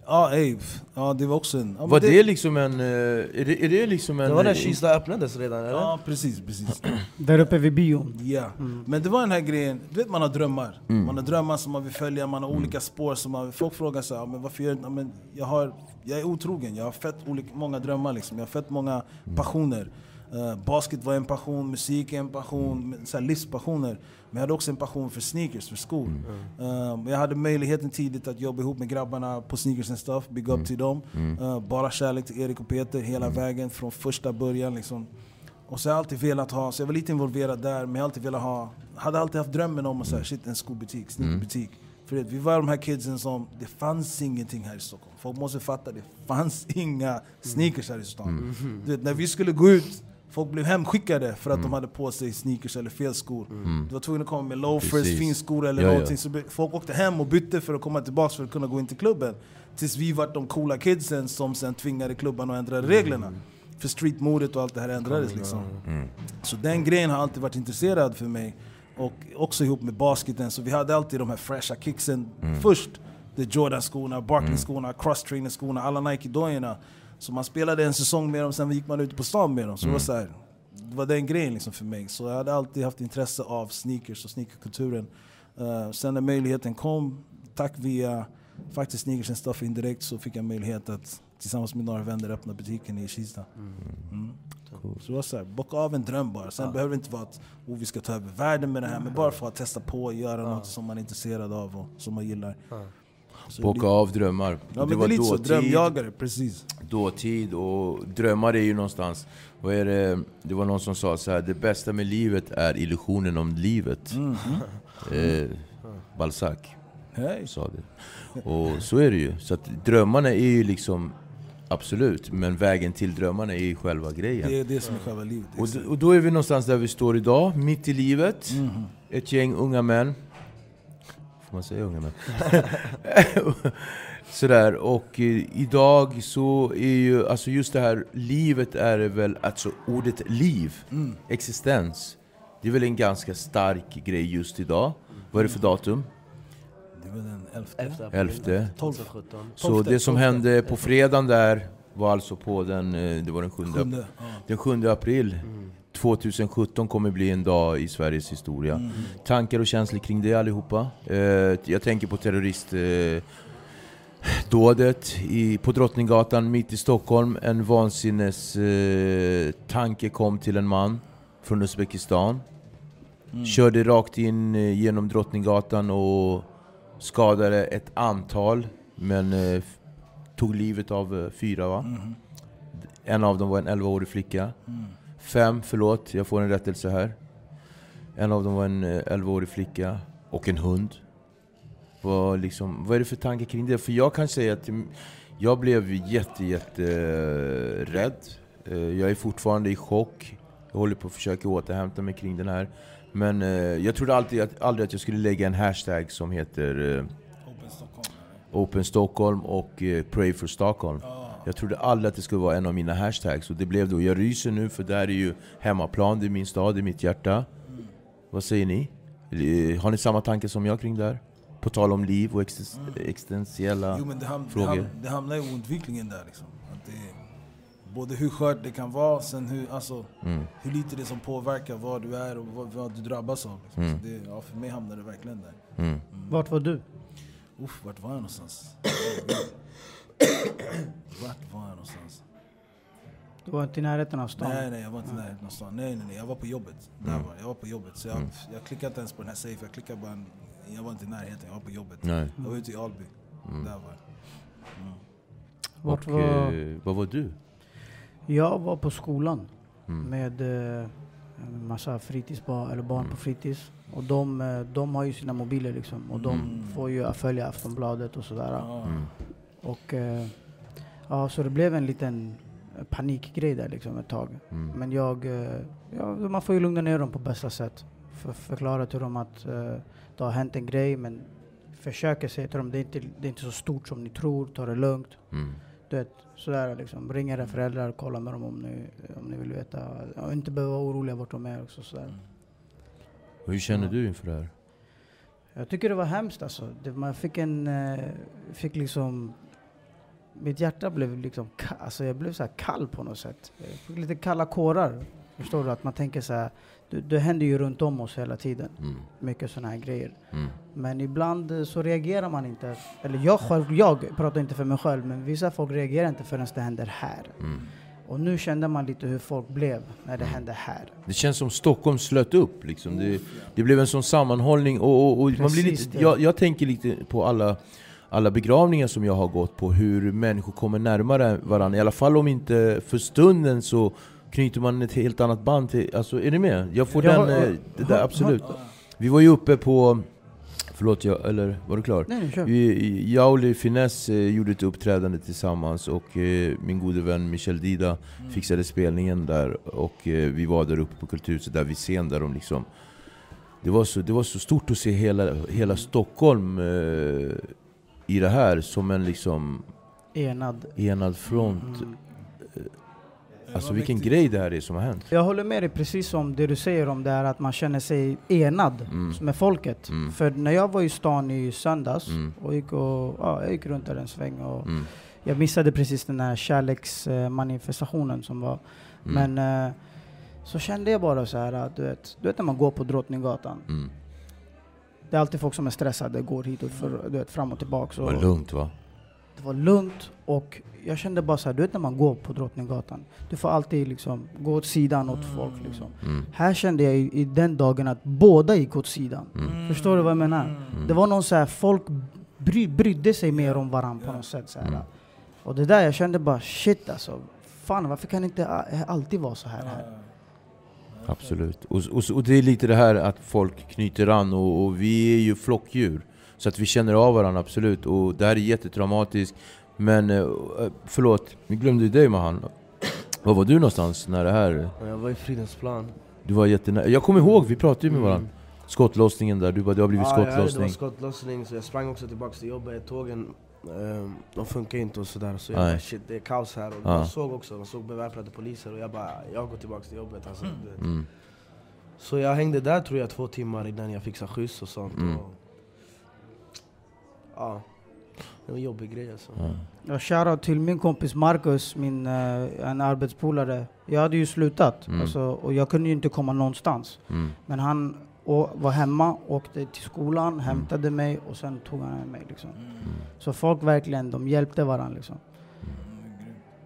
Ja, ey, ja det var också en... Ja, Var det liksom en... eh, Är det, är det liksom en... Det var när Kista öppnades redan eller? Ja, precis, precis. Där uppe vid bion. Ja, men det var den här grejen, du vet man har drömmar. Mm. Man har drömmar som man vill följa, man har olika spår som man Folk frågar sig, ja, men varför gör ja, men jag, har, jag är otrogen, jag har fett olika, många drömmar liksom. Jag har fett många Mm. passioner. Eh, basket var en passion, musik är en passion, så här livspassioner. Men jag hade också en passion för sneakers, för skor. Mm. Eh, jag hade möjligheten tidigt att jobba ihop med grabbarna på Sneakers and Stuff, big Mm. up till dem. Eh, bara kärlek till Erik och Peter hela vägen från första början. Liksom. Och så har jag alltid velat ha, så jag var lite involverad där, men jag alltid velat ha, hade alltid haft drömmen om att säga shit en skobutik, sneakerbutik. För det, vi var de här kidsen som, det fanns ingenting här i Stockholm. Folk måste fatta, det fanns inga sneakers här i stan. Du vet, när vi skulle gå ut, folk blev hemskickade för att de hade på sig sneakers eller fel skor. Du var tvungen att komma med loafers, finskor eller Ja, ja. någonting. Så folk åkte hem och bytte för att komma tillbaka för att kunna gå in till klubben. Tills vi var de coola kidsen som sen tvingade klubban att ändra reglerna. För streetmodet och allt det här ändrades liksom. Så den grejen har alltid varit intresserad för mig. Och också ihop med basketen, så vi hade alltid de här fräscha kicksen först. Det Jordan-skorna, Barkley-skorna, cross-trainer-skorna, alla Nike-dojorna. Så man spelade en säsong med dem, sen gick man ut på stan med dem. Så det var så här, det var den grejen liksom för mig. Så jag hade alltid haft intresse av sneakers och sneakerkulturen. Uh, sen när möjligheten kom, tack via faktiskt Sneakers and Stuff indirekt, så fick jag möjlighet att tillsammans med några vänner öppna butiken i Kista. Mm. Så det var så här, bocka av en dröm bara. Sen behöver det inte vara att oh, vi ska ta över världen med det här, men bara för att testa på och göra något som man är intresserad av och som man gillar. Det Bocka av drömmar. Ja, det det var så, dåtid, drömjagare, precis. dåtid och drömmar är ju någonstans... Vad är det? det var någon som sa så här, det bästa med livet är illusionen om livet. Mm. Eh, Balzac Hej. sa det. Och så är det ju. Så drömmarna är ju liksom Absolut, men vägen till drömmarna är ju själva grejen. Det är det som är själva livet. Och, och då är vi någonstans där vi står idag, mitt i livet. Mhm. Ett gäng unga män. Får man säga unga män? Sådär, och eh, idag så är ju, alltså just det här livet är väl, alltså ordet liv, Mm. existens. Det är väl en ganska stark grej just idag. Vad är det för datum? Det väl den elfte? Efter april. Elfte. 12 17. Så det som hände på fredagen där var alltså på den, eh, det var den 7, Sjunde. Ja. den 7 april. 2017 kommer bli en dag i Sveriges historia. Mm. Tankar och känslor kring det allihopa? Eh, jag tänker på terrorist... Eh, dådet i, på Drottninggatan mitt i Stockholm. En vansinnes eh, tanke kom till en man från Uzbekistan. Körde rakt in eh, genom Drottninggatan och skadade ett antal, men eh, tog livet av eh, fyra va? En av dem var en 11-årig flicka. Fem, förlåt, jag får en rättelse här. En av dem var en eh, 11-årig flicka och en hund. Vad, liksom, vad är det för tankar kring det? För jag kan säga att jag blev jätte, jätte eh, rädd. Eh, Jag är fortfarande i chock. Jag håller på att försöka återhämta mig kring den här. Men eh, jag trodde alltid att, aldrig att jag skulle lägga en hashtag som heter eh, Open Stockholm. Open Stockholm och eh, Pray for Stockholm. Jag trodde aldrig att det skulle vara en av mina hashtags, och det blev det. Och jag ryser nu för där är ju hemmaplan, det är min stad, det är mitt hjärta. Vad säger ni? Eh, Har ni samma tanke som jag kring det här? På tal om liv och existen- existentiella Jo men det, ham det, frågor. ham det hamnar ju oundvikligen där liksom. Att det är både hur skört det kan vara, sen hur, alltså, Mm. hur lite det som påverkar vad du är och vad, vad du drabbas av. Liksom. Så det, ja, för mig hamnar det verkligen där. Mm. Vart var du? Uff, vart var jag någonstans? vart var jag någonstans? Du var inte i närheten av stan? Nej nej, jag var inte i närheten av stan. Nej nej nej, jag var på jobbet. Där Mm. var jag. var på jobbet. Så jag, jag klickade inte ens på den här safe, jag klickade bara en, Jag var inte i närheten, jag var på jobbet. Nej. Jag var ute i Alby. Mm. Där var jag. Vart Och var... eh, vad var du? Jag var på skolan Mm. med eh, en massa fritidsbarn, eller barn Mm. på fritids. Och de, eh, de har ju sina mobiler liksom. Och de Mm. får ju följa Aftonbladet och sådär. Mm. Och eh, ja, så det blev en liten eh, panikgrej där liksom ett tag. Mm. Men jag, eh, ja, man får ju lugna ner dem på bästa sätt. För, förklara till dem att eh, det har hänt en grej men försöka säga till dem det är inte, det är inte så stort som ni tror, ta det lugnt. Mm. Du vet, sådär liksom. Ring era föräldrar, kolla med dem om ni, om ni vill veta. Och inte behöva vara oroliga vart de är också sådär. Och hur känner Ja. du inför det här? Jag tycker det var hemskt alltså. Det, man fick en, eh, fick liksom, mitt hjärta blev liksom, alltså jag blev så här kall på något sätt. Jag fick lite kalla kårar. Förstår du? Att man tänker så här, det, det händer ju runt om oss hela tiden. Mm. Mycket sådana här grejer. Mm. Men ibland eh, så reagerar man inte. Eller jag själv, jag pratar inte för mig själv, men vissa folk reagerar inte förrän det händer här. Mm. Och nu kände man lite hur folk blev när det Mm. hände här. Det känns som Stockholm slöt upp. Liksom. Det, det blev en sån sammanhållning. Och, och, och man blir lite, jag, jag tänker lite på alla, alla begravningar som jag har gått på, hur människor kommer närmare varandra. I alla fall om inte för stunden så knyter man ett helt annat band till... Alltså, är ni med? Jag får Ja, den... ja, eh, Det där, ja, absolut. Vi var ju uppe på... Förlåt, jag, eller var du klar? Nej, nej, kör. Vi, Jauli Finesse eh, gjorde ett uppträdande tillsammans och eh, min gode vän Michel Dida fixade spelningen där och eh, vi var där uppe på Kulturhuset, där vid scen där de liksom det var, så, det var så stort att se hela, hela Stockholm eh, i det här som en liksom Enad. enad front. Mm. Alltså var vilken mäktigt. grej det här är som har hänt. Jag håller med dig precis om det du säger om det här att man känner sig enad Mm. med folket. Mm. För när jag var i stan i söndags Mm. och gick, och, ja, jag gick runt där en sväng och Mm. jag missade precis den här kärleksmanifestationen som var. Mm. Men eh, så kände jag bara så här att du vet, du vet när man går på Drottninggatan. Mm. Det är alltid folk som är stressade, går hit och för, du vet, fram och tillbaka. Det var lugnt va? Det var lugnt och jag kände bara så här, du vet när man går på Drottninggatan. Du får alltid liksom gå åt sidan åt folk liksom. Mm. Här kände jag i, i den dagen att båda gick åt sidan. Mm. Förstår du vad jag menar? Mm. Det var någon så här, folk bry, brydde sig mer om varandra på något sätt. Så här. Mm. Och det där, jag kände bara shit alltså. Fan, varför kan det inte alltid vara så här? här? Absolut. Och, och, och det är lite det här att folk knyter an och, och vi är ju flockdjur. Så att vi känner av varandra, absolut. Och det här är jättetraumatiskt. Men eh, förlåt, vi glömde ju dig Mahan. Var var du någonstans när det här... Jag var i Fridens plan. Du var jättenära. Jag kommer ihåg, vi pratade ju med Mm. varandra. Skottlossningen där, du bara det har blivit Ja, jag hörde det var skottlossning. skottlossning, så jag sprang också tillbaka till jobbet. Tågen, ehm, de funkar inte och sådär. Så jag bara shit, det är kaos här. Och Ja. man såg också, man såg beväpnade poliser och jag bara, jag går tillbaka till jobbet. Alltså, vet. Mm. Så jag hängde där tror jag två timmar innan jag fixade skjuts och sånt. Mm. Och, ja, det var en jobbig grej alltså. Ja. Jag shoutout till min kompis Marcus, min, eh, en arbetspolare. Jag hade ju slutat Mm. alltså, och jag kunde ju inte komma någonstans. Mm. Men han å- var hemma, åkte till skolan, hämtade mig och sen tog han med mig. Liksom. Så folk verkligen, de hjälpte varandra. Liksom.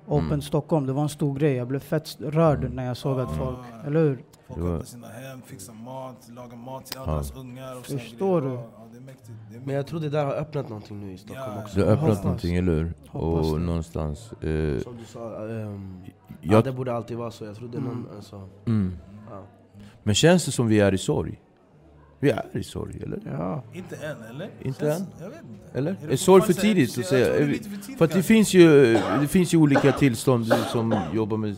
Open Mm. Stockholm, det var en stor grej. Jag blev fett rörd när jag såg att folk, eller hur? Folk Det öppnar sina hem, fixar mat, lagar mat till alla Ja. deras ungar. Och Förstår du? Ja, det är mäktigt. Det är Men jag tror det där har öppnat någonting nu i Stockholm Ja. också. Du har öppnat Hoppas. någonting, eller hur? Hoppas Och det. någonstans... Eh, Som du sa, ja, jag, det borde alltid vara så. Jag trodde någon, Mm. alltså, mm. ja. Men känns det som vi är i sorg? Vi är i sorg, eller? Ja. Inte än, eller? Inte Känns- än? Jag vet inte. Eller? Är det Är sorg för tidigt att säga? för tidigt För att det finns ju, det finns ju olika tillstånd du som jobbar med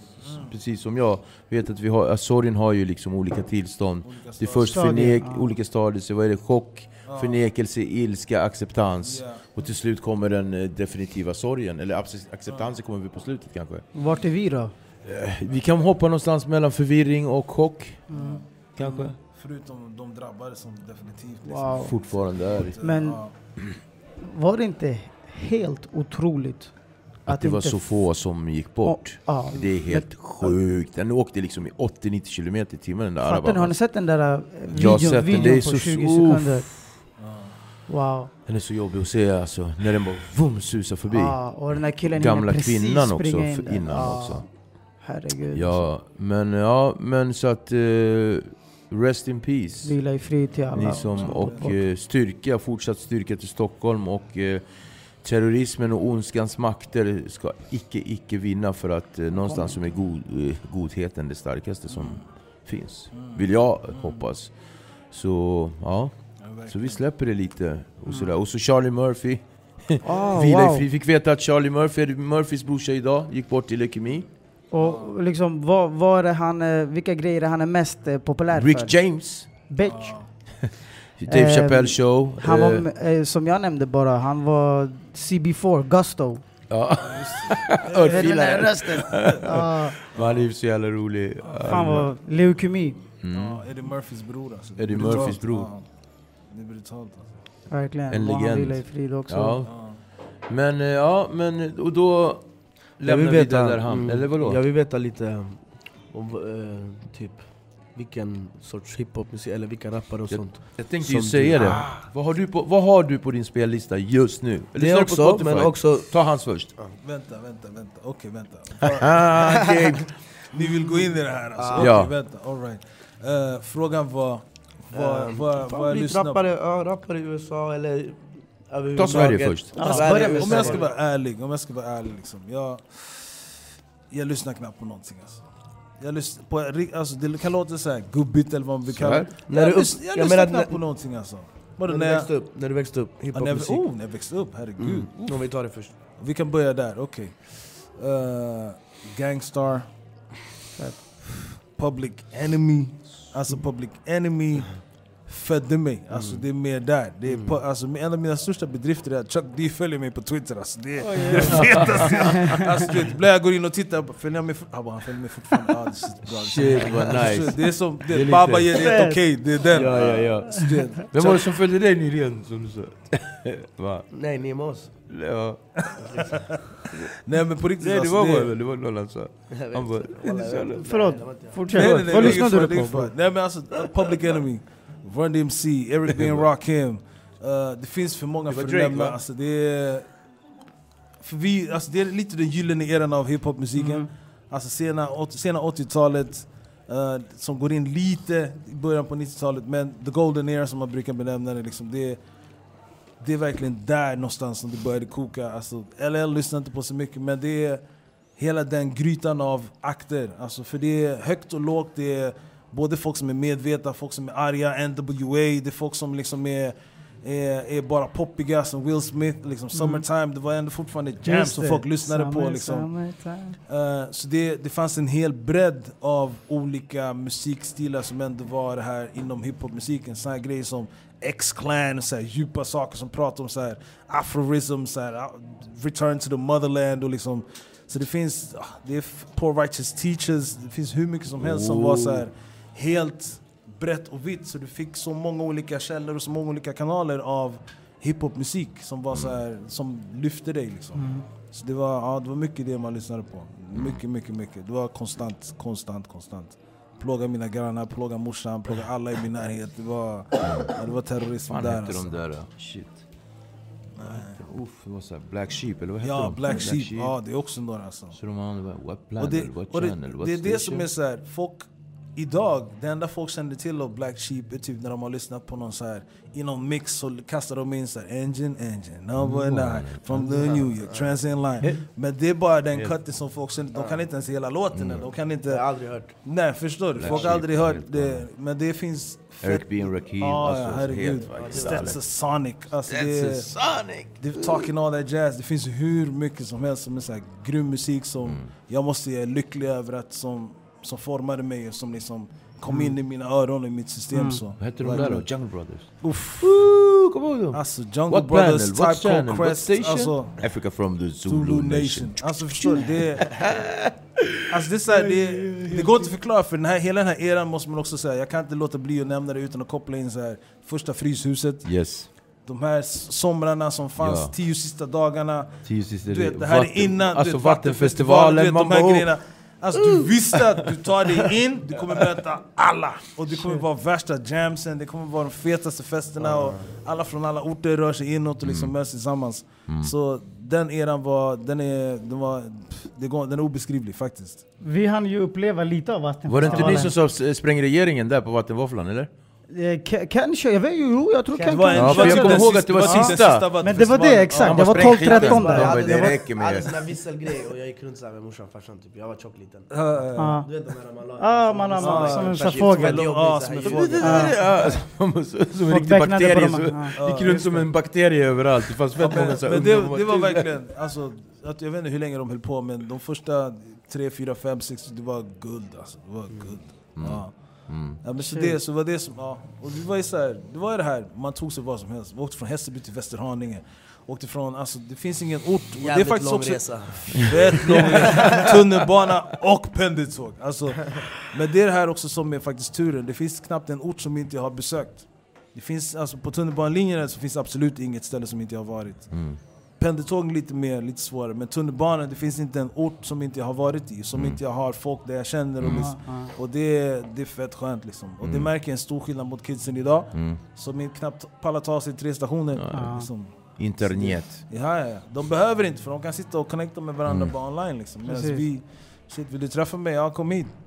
precis som jag, vet att vi har, att sorgen har ju liksom olika tillstånd. Det är först Stadier, förnek, ja. olika stadier, så vad är det? Chock, förnekelse, ilska, acceptans. Ja. Och till slut kommer den eh, definitiva sorgen, eller acce- acceptansen kommer vi på slutet kanske. Vart är vi då? Vi kan hoppa någonstans mellan förvirring och chock, kanske. Förutom de drabbade som definitivt liksom, Wow. Fortfarande är. Men ja. var det inte helt otroligt Att det var så få som gick bort. Ja, Det är helt sjukt. Den åkte liksom i 80-90 km i timmen den där Fattar ni? Har ni sett den där eh, Jag har videon, sett den, videon det är på så- 20 uff. sekunder? Wow. Den är så jobbig att se alltså, när den bara vum, susar förbi. Ja, och den här killen Gamla kvinnan också, in där. innan Ja, också. Herregud. Ja, men ja, men så att... eh, rest in peace. Vila i frid till alla. Ni som, och eh, styrka, fortsatt styrka till Stockholm och eh, terrorismen och ondskans makter ska icke, icke vinna för att eh, någonstans som är god, godheten det starkaste som finns. Vill jag hoppas. Så ja, så vi släpper det lite och sådär. Och så Charlie Murphy. Ah, Vila wow. i frid. Fick veta att Charlie Murphy, Murphys brorsa idag, gick bort i leukemi. Och liksom, vad, vad är det han, eh, vilka grejer är han är mest eh, populär Rick för? James, Bitch. Dave Eh, Chappelle show. Han eh, var, eh, som jag nämnde bara, han var CB4, Gusto. ja. Den där Örfilare. rösten. Ja, Han är så jävla rolig. fan vad, leukemi. Mm. Ja, Eddie Murphys bror alltså. Eddie Brutalt. Murphys bror. Ja, det är brutalt alltså. Verkligen. En Må han legend. vila i frid också. Ja. Ja. Men ja, men och då lämnar vi det veta, där han, mm, eller vadå? Jag vill veta lite om eh, typ vilken sorts hiphopmusik, eller vilka rappare och Jag- sånt. Jag tänkte ju säga du- det. Vad har, du på, vad har du på din spellista just nu? Det Lyssnar du på också, Spotify? men också... Ta hans först. Vänta, vänta, vänta. Okej, vänta. Ah, okej. Ni vill gå in i det här alltså? Ah. Okej, Ja. vänta. All right. Eh, frågan var vad, Ehm, vad, fan, vad jag lyssnar på. rappare, ja, rappare i USA eller. Ta Sverige först. Sverige. Om jag ska vara ärlig, om jag ska vara ärlig liksom. Jag, jag lyssnar knappt på någonting alltså. Jag lyssnar på, alltså det kan låta såhär gubbigt eller vad vi Så kallar här? det. När Jag, du upp- lys- jag jag lyssnar knappt när- på någonting alltså. När Bara du när jag, växte upp, när du växte upp, ja, när, jag, hiphopmusik. oh, när jag växte upp, herregud. Mm. Om vi tar det först. Vi kan börja där, okej. Eh, Gangstar. Public Enemy. Alltså Public Enemy födde mig. Alltså det är mer där. Det är på, alltså, en av mina största bedrifter är att Chuck D följer mig på Twitter. Alltså, det, är- det är det fetaste jag... Alltså, ibland jag går in och tittar, följer han mig, fort- ah, han följer mig fortfarande. Ah, det är bra. Shit vad nice. Det är som, det, Det är Baba ger dig ett okej, det är den. Ja, ja, ja. Så det- Vem var det som följde dig nyligen som du sa? Va? Nej, Nemos. Ja. Nej men på riktigt Nej det alltså, var det- bara, det var någon han sa. Han bara, Förlåt, fortsätt. Nej, nej, nej, Vad det är lyssnade du det är på? Nej men alltså, Public Enemy, Run DMC, Eric B. and Rakim. Uh, det finns för många för att nämna. Alltså, det, är, för vi, alltså, det är lite den gyllene eran av hiphopmusiken. Mm. Alltså sena, sena 80-talet, eh, som går in lite i början på 90-talet. Men the golden era som man brukar benämna det, liksom, det, det är verkligen där någonstans som det började koka. Alltså, LL lyssnar inte på så mycket, men det är hela den grytan av akter. Alltså, för det är högt och lågt, det är både folk som är medvetna, folk som är arga, NWA, det är folk som liksom är är, är bara poppiga som Will Smith, liksom Summertime, det var ändå fortfarande ett jam som folk lyssnade på. Summer, Liksom. summertime. Eh, så det, det fanns en hel bredd av olika musikstilar som ändå var det här inom hiphopmusiken. Såna här grejer som X-Clan, så här djupa saker som pratar om så här afroism, så här, ah, return to the motherland och liksom så det finns, ah, det är Poor Righteous Teachers, det finns hur mycket som helst som var så här helt brett och vitt. Så du fick så många olika källor och så många olika kanaler av hiphopmusik som var så här, som lyfte dig liksom. Mm. Så det var, ja, det var mycket det man lyssnade på. Mycket, mycket, mycket. Det var konstant, konstant, konstant. Plåga mina grannar, plåga morsan, plåga alla i min närhet. Det var, ja, det var terrorism fan där hette alltså. de där? då? Shit. Uff, det var såhär Black Sheep, eller vad hette Ja, de? Black Sheep. Ja, det är också några alltså. Så de andra var What och Planet, det, What och det, Channel, What det är det som är så här, folk idag, det enda folk känner till av Black Sheep är typ när de har lyssnat på någon så här i någon mix så kastar de in så här, Engine, engine, number nine, from the New York, Transient line. Men det är bara den cutten som folk känner, de kan inte ens hela låten. De kan Jag har inte... aldrig hört. Nej, förstår du? Black Folk har aldrig hört det. Men det finns... Eric B and Rakim, Ja, alltså herregud. Stetson Sonic. Alltså, det, That's Sonic! det är talking all that jazz. Det finns hur mycket som helst som är så här grym musik som jag måste ge lycklig över att som, som formade mig och som liksom kom in i mina öron och i mitt system. Så. Vad hette de där då? Jungle Brothers? Uff. Kommer du ihåg dem? Alltså Jungle What Brothers, panel? Type channel? Quest, alltså Africa from the Zulu, Zulu Nation. Nation. Alltså förstår du? Det, alltså det, är så här, det, det går inte att förklara för den här, hela den här eran måste man också säga. Jag kan inte låta bli att nämna det utan att koppla in så här första Fryshuset. Yes. De här somrarna som fanns, Ja. tio sista dagarna. Tio sista Du vet, det här är innan alltså du vet, Vattenfestivalen, du vet, man de här oh. grejerna. Alltså du visste att du tar dig in, du kommer möta alla. Och det kommer vara värsta jamsen, det kommer vara de fetaste festerna och alla från alla orter rör sig inåt och liksom Mm. möts tillsammans. Så den eran var, den är, den var, den är obeskrivlig faktiskt. Vi hann ju uppleva lite av Vattenfestivalen. Var det inte ni som sa spräng regeringen där på Vattenvåfflan eller? Eh, Ken kör, jag vet ju, jo jag tror var kan Ja, för jag kommer ihåg att det var den sista. Men det var det, exakt. Ja, jag var man 12-13 sprängde där. Jag Ja, hade, det jag var- räcker med- hade en sån här visselgrej och jag gick runt såhär med morsan och farsan typ. Jag var tjock liten. Du vet de här man la... Ja, man har- som en fågel. som en riktig bakterie, gick runt som en bakterie överallt. Det fanns fett många så här Men det, ungdomar. det var verkligen, alltså, att jag vet inte hur länge de höll på men de första 3, 4, 5, 6, det var guld alltså. Det var guld. Ja. Ja, men så det, så var det som, ja. Och det var ju så här, det var det här, man tog sig vad som helst. Vi åkte från Hässelby till Västerhaninge. Åkte från, alltså det finns ingen ort. Och det är Jävligt faktiskt lång också, resa. Fett lång resa. Tunnelbana och pendeltåg. Alltså, men det är det här också som är faktiskt turen. Det finns knappt en ort som inte jag har besökt. Det finns, alltså, på tunnelbanelinjerna så finns absolut inget ställe som inte jag har varit. Pendeltåg lite mer, lite svårare. Men tunnelbanan, det finns inte en ort som inte jag har varit i. Som inte jag har folk där jag känner. Och, liksom, och det, är- det är fett skönt liksom. Och det märker jag en stor skillnad mot kidsen idag. Som inte knappt pallar ta sig tre stationer. Liksom. Internet. Ja, ja, ja. De behöver inte för de kan sitta och connecta med varandra bara online liksom. Medan vi, shit vill du träffa mig? Ja kom hit.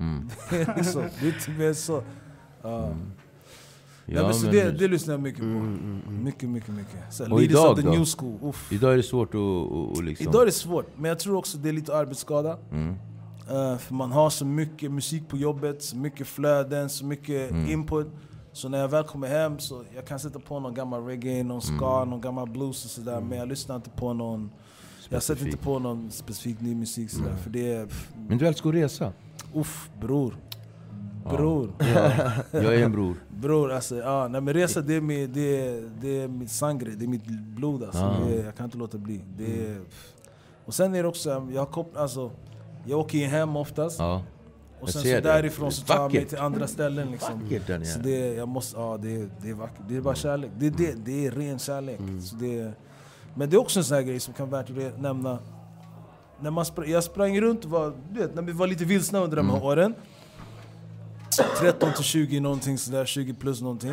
Är liksom, det är inte mer så. Ja. Ja, men så det, det lyssnar jag mycket på. Mycket, mycket, mycket. Så, Och idag of the då? new school. Uff. Idag är det svårt att, att, liksom... Idag är det svårt, men jag tror också det är lite arbetsskada. Mm. Eh, för man har så mycket musik på jobbet, så mycket flöden, så mycket Mm. input. Så när jag väl kommer hem så jag kan sätta på någon gammal reggae, någon ska, Mm. någon gammal blues och sådär. Men jag lyssnar inte på någon... Jag sätter inte på någon specifik ny musik sådär. För det är... Men du älskar att resa. Uff, bror. Bror. Jag är en bror. Bror, alltså, ja, nej, men resa det är, min, det, är, det är mitt sangre, det är mitt blod alltså. Ah. Det är, jag kan inte låta bli. Det är, och sen är det också, jag, har koppl- alltså, jag åker ju hem oftast. Ja. Och sen så det. därifrån så tar jag mig till andra ställen liksom. Vackert där nere. Så det, jag måste, ja, det, det är vackert. Det är bara kärlek. Det, det, det är ren kärlek. Mm. Så det, men det är också en sån här grej som kan vara värt att nämna. När man spr- jag sprang runt, och var, du vet, när vi var lite vilsna under de här Mm. åren. 13 till 20 någonting sådär, 20 plus någonting.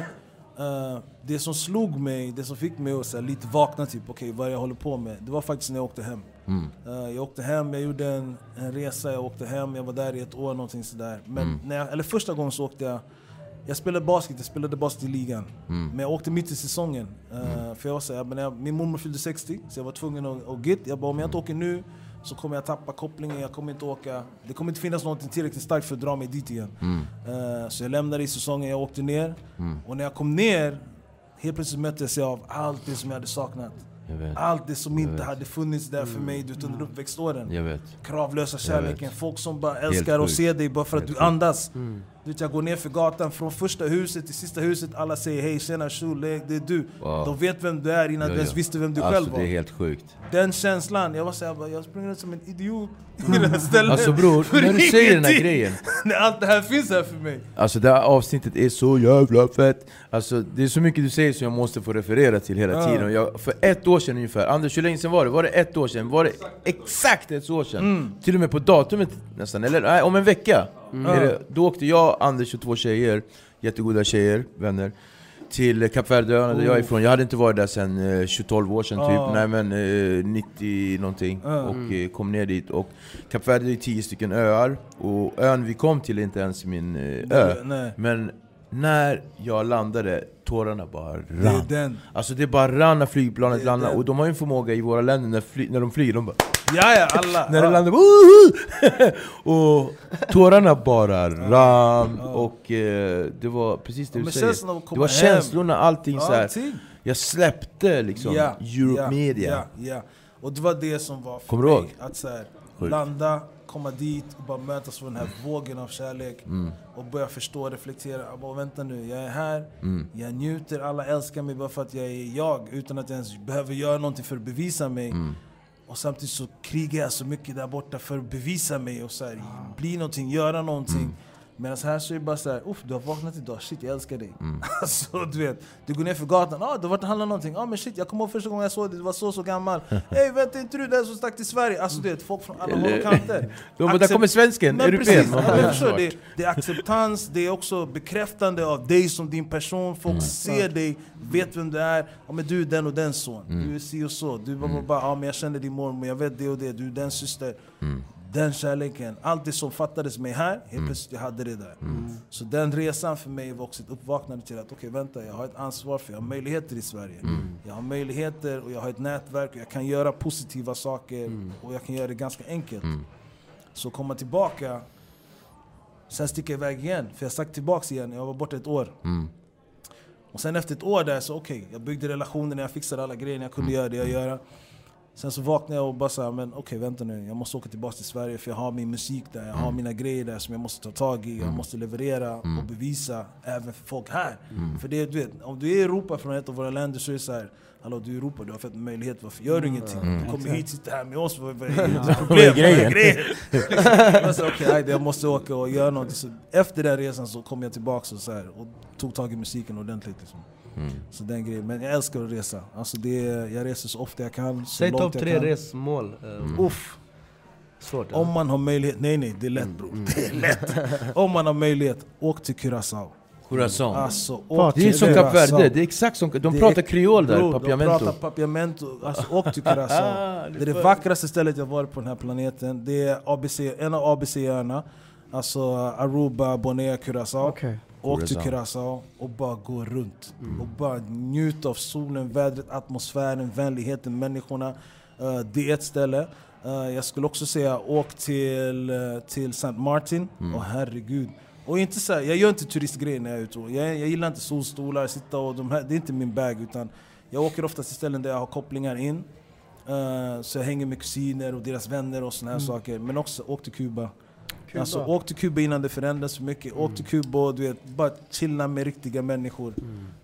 Eh, det som slog mig, det som fick mig att så lite vakna, typ okej vad är det jag håller på med? Det var faktiskt när jag åkte hem. Mm. Eh, jag åkte hem, jag gjorde en, en resa, jag åkte hem, jag var där i ett år någonting sådär. Men Mm. när jag, eller första gången så åkte jag, jag spelade basket, jag spelade basket i ligan. Mm. Men jag åkte mitt i säsongen. Eh, För jag var så här, men jag, min mormor fyllde 60, så jag var tvungen att, att git. Jag bara, om jag inte åker nu så kommer jag tappa kopplingen, jag kommer inte åka. Det kommer inte finnas något tillräckligt starkt för att dra mig dit igen. Mm. Eh, så jag lämnade i säsongen, jag åkte ner. Och när jag kom ner, helt plötsligt möttes jag av allt det som jag hade saknat. Jag. Allt det som inte vet. hade funnits där för mig du vet, under uppväxtåren. Jag vet. Kravlösa kärleken, folk som bara älskar att se dig bara för att Helt du andas. Du vet, jag går ner för gatan, från första huset till sista huset, alla säger hej tjena Shule, det är du. Wow. De vet vem du är innan Ja, du ens visste vem du alltså, själv var. det är helt sjukt. Den känslan, jag var såhär, jag, jag springer runt som en idiot i det här stället. Alltså bror, när du säger den här grejen När allt det här finns här för mig. Alltså det här avsnittet är så jävla fett Alltså det är så mycket du säger som jag måste få referera till hela tiden och jag, För ett år sedan ungefär, Anders hur länge sedan var det? Var det ett år sedan? Var det exakt ett år sedan? Mm. Till och med på datumet nästan, eller nej, om en vecka! Är det, då åkte jag, Anders och två tjejer, jättegoda tjejer, vänner till Kap Verdeöarna där jag är ifrån. Jag hade inte varit där sedan eh, 12 år sedan Ah. typ. Nej men eh, 90 någonting. Ah. Och eh, kom ner dit. Och Kap Verde är 10 stycken öar. Och ön vi kom till är inte ens min eh, ö. Nej. Men när jag landade, tårarna bara Det är rann. den. Alltså det bara rann när flygplanet Det landade. Och de har ju en förmåga i våra länder när, fly, när de flyger, de bara Ja, ja, alla. när det landade, woho! Och tårarna bara rann. Och eh, det var precis det du säger. Det var känslorna, allting så här. Allting. Jag släppte liksom Ja, Europe ja, Media. Ja, ja. Och det var det som var för Kommer mig. ihåg? Att så här, landa, komma dit och bara mötas av den här vågen av kärlek. Mm. Och börja förstå och reflektera. Jag bara, vänta nu, jag är här, Mm. jag njuter, alla älskar mig bara för att jag är jag. Utan att jag ens behöver göra någonting för att bevisa mig. Mm. Och samtidigt så krigar jag så mycket där borta för att bevisa mig och så här, bli någonting, göra någonting. Mm. Medan här så är det bara såhär, uff du har vaknat idag, shit jag älskar dig. Mm. alltså du vet, du går ner för gatan, ah, du har varit och handlat någonting, ah, men shit jag kommer ihåg första gången jag såg dig, du var så så gammal. Hej vänta inte du den som stack till Sverige? Alltså du vet, folk från alla håll och kanter. De där kommer svensken, Men europén. ja, det, det är acceptans, det är också bekräftande av dig som din person. Folk Mm. ser dig, vet vem du är. Ja, men du är den och den son, Mm. du är si och så. Du bara, bara ja, men jag känner din mormor, jag vet det och det, du är den syster. Mm. Den kärleken, allt det som fattades mig här, helt plötsligt jag hade det där. Så den resan för mig var också ett uppvaknande till att okej vänta, jag har ett ansvar för jag har möjligheter i Sverige. Jag har möjligheter och jag har ett nätverk och jag kan göra positiva saker och jag kan göra det ganska enkelt. Så komma tillbaka, sen sticka iväg igen. För jag stack tillbaka igen, jag var borta ett år. Mm. Och sen efter ett år där så okej, jag byggde relationer, jag fixade alla grejer, jag kunde göra det jag gör. Sen så vaknade jag och bara sa, men okej vänta nu, jag måste åka tillbaka till Sverige för jag har min musik där, jag har mina grejer där som jag måste ta tag i, jag måste leverera och bevisa även för folk här. För det, du vet, om du är i Europa från ett av våra länder så är det så här, Hallå du är i Europa, du har fått möjlighet, varför gör du ingenting? Du kommer hit, sitter här med oss, vad är ditt problem? Vad är grejen? Jag sa okej, okay, jag måste åka och göra något. Så efter den resan så kom jag tillbaka och, så här, och tog tag i musiken ordentligt. Liksom. Så den grejen. Men jag älskar att resa. Alltså det, jag reser så ofta jag kan, så Säg topp jag tre resmål. eh, Uff, Svårt. om man har möjlighet, nej nej det är lätt bror. Det är lätt. Om man har möjlighet, åk till Curaçao. Alltså, åk det är som Kap. Verde, det är exakt som... De Det pratar kreol där, papiamento. De pratar papiamento. Alltså, åk till Curaçao. det är det vackraste stället jag varit på den här planeten. Det är ABC, en av ABC-öarna. Alltså Aruba, Bonaire, Curaçao. Okej. Åk till Curaçao. Curaçao och bara gå runt. Och bara njut av solen, vädret, atmosfären, vänligheten, människorna. Eh, det är ett ställe. Eh, jag skulle också säga åk till, uh, till St. Martin. Och herregud. Och inte så här, jag gör inte turistgrejer när jag är ute. Jag, jag gillar inte solstolar, sitta och de här, det är inte min bag. Utan jag åker ofta till ställen där jag har kopplingar in. Eh, så jag hänger med kusiner och deras vänner och såna här saker. Men också åk till Kuba. Kuba. Alltså, åk till Kuba innan det förändras för mycket. Åk till Kuba och du vet, bara chilla med riktiga människor.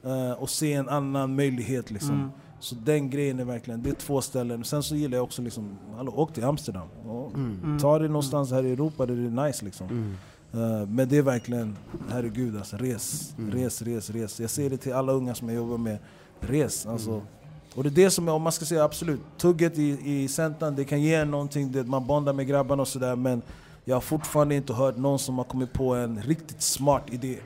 Eh, och se en annan möjlighet liksom. Mm. Så den grejen är verkligen, det är två ställen. Sen så gillar jag också liksom, hallå, åk till Amsterdam. Och Mm. Ta det någonstans här i Europa där det är nice liksom. Eh, men det är verkligen, herregud alltså, res, res, res, res. Jag säger det till alla unga som jag jobbar med, res alltså. Och det är det som, är, om man ska säga absolut, tugget i, i centran, det kan ge någonting, det, man bondar med grabbarna och sådär men jag har fortfarande inte hört någon som har kommit på en riktigt smart idé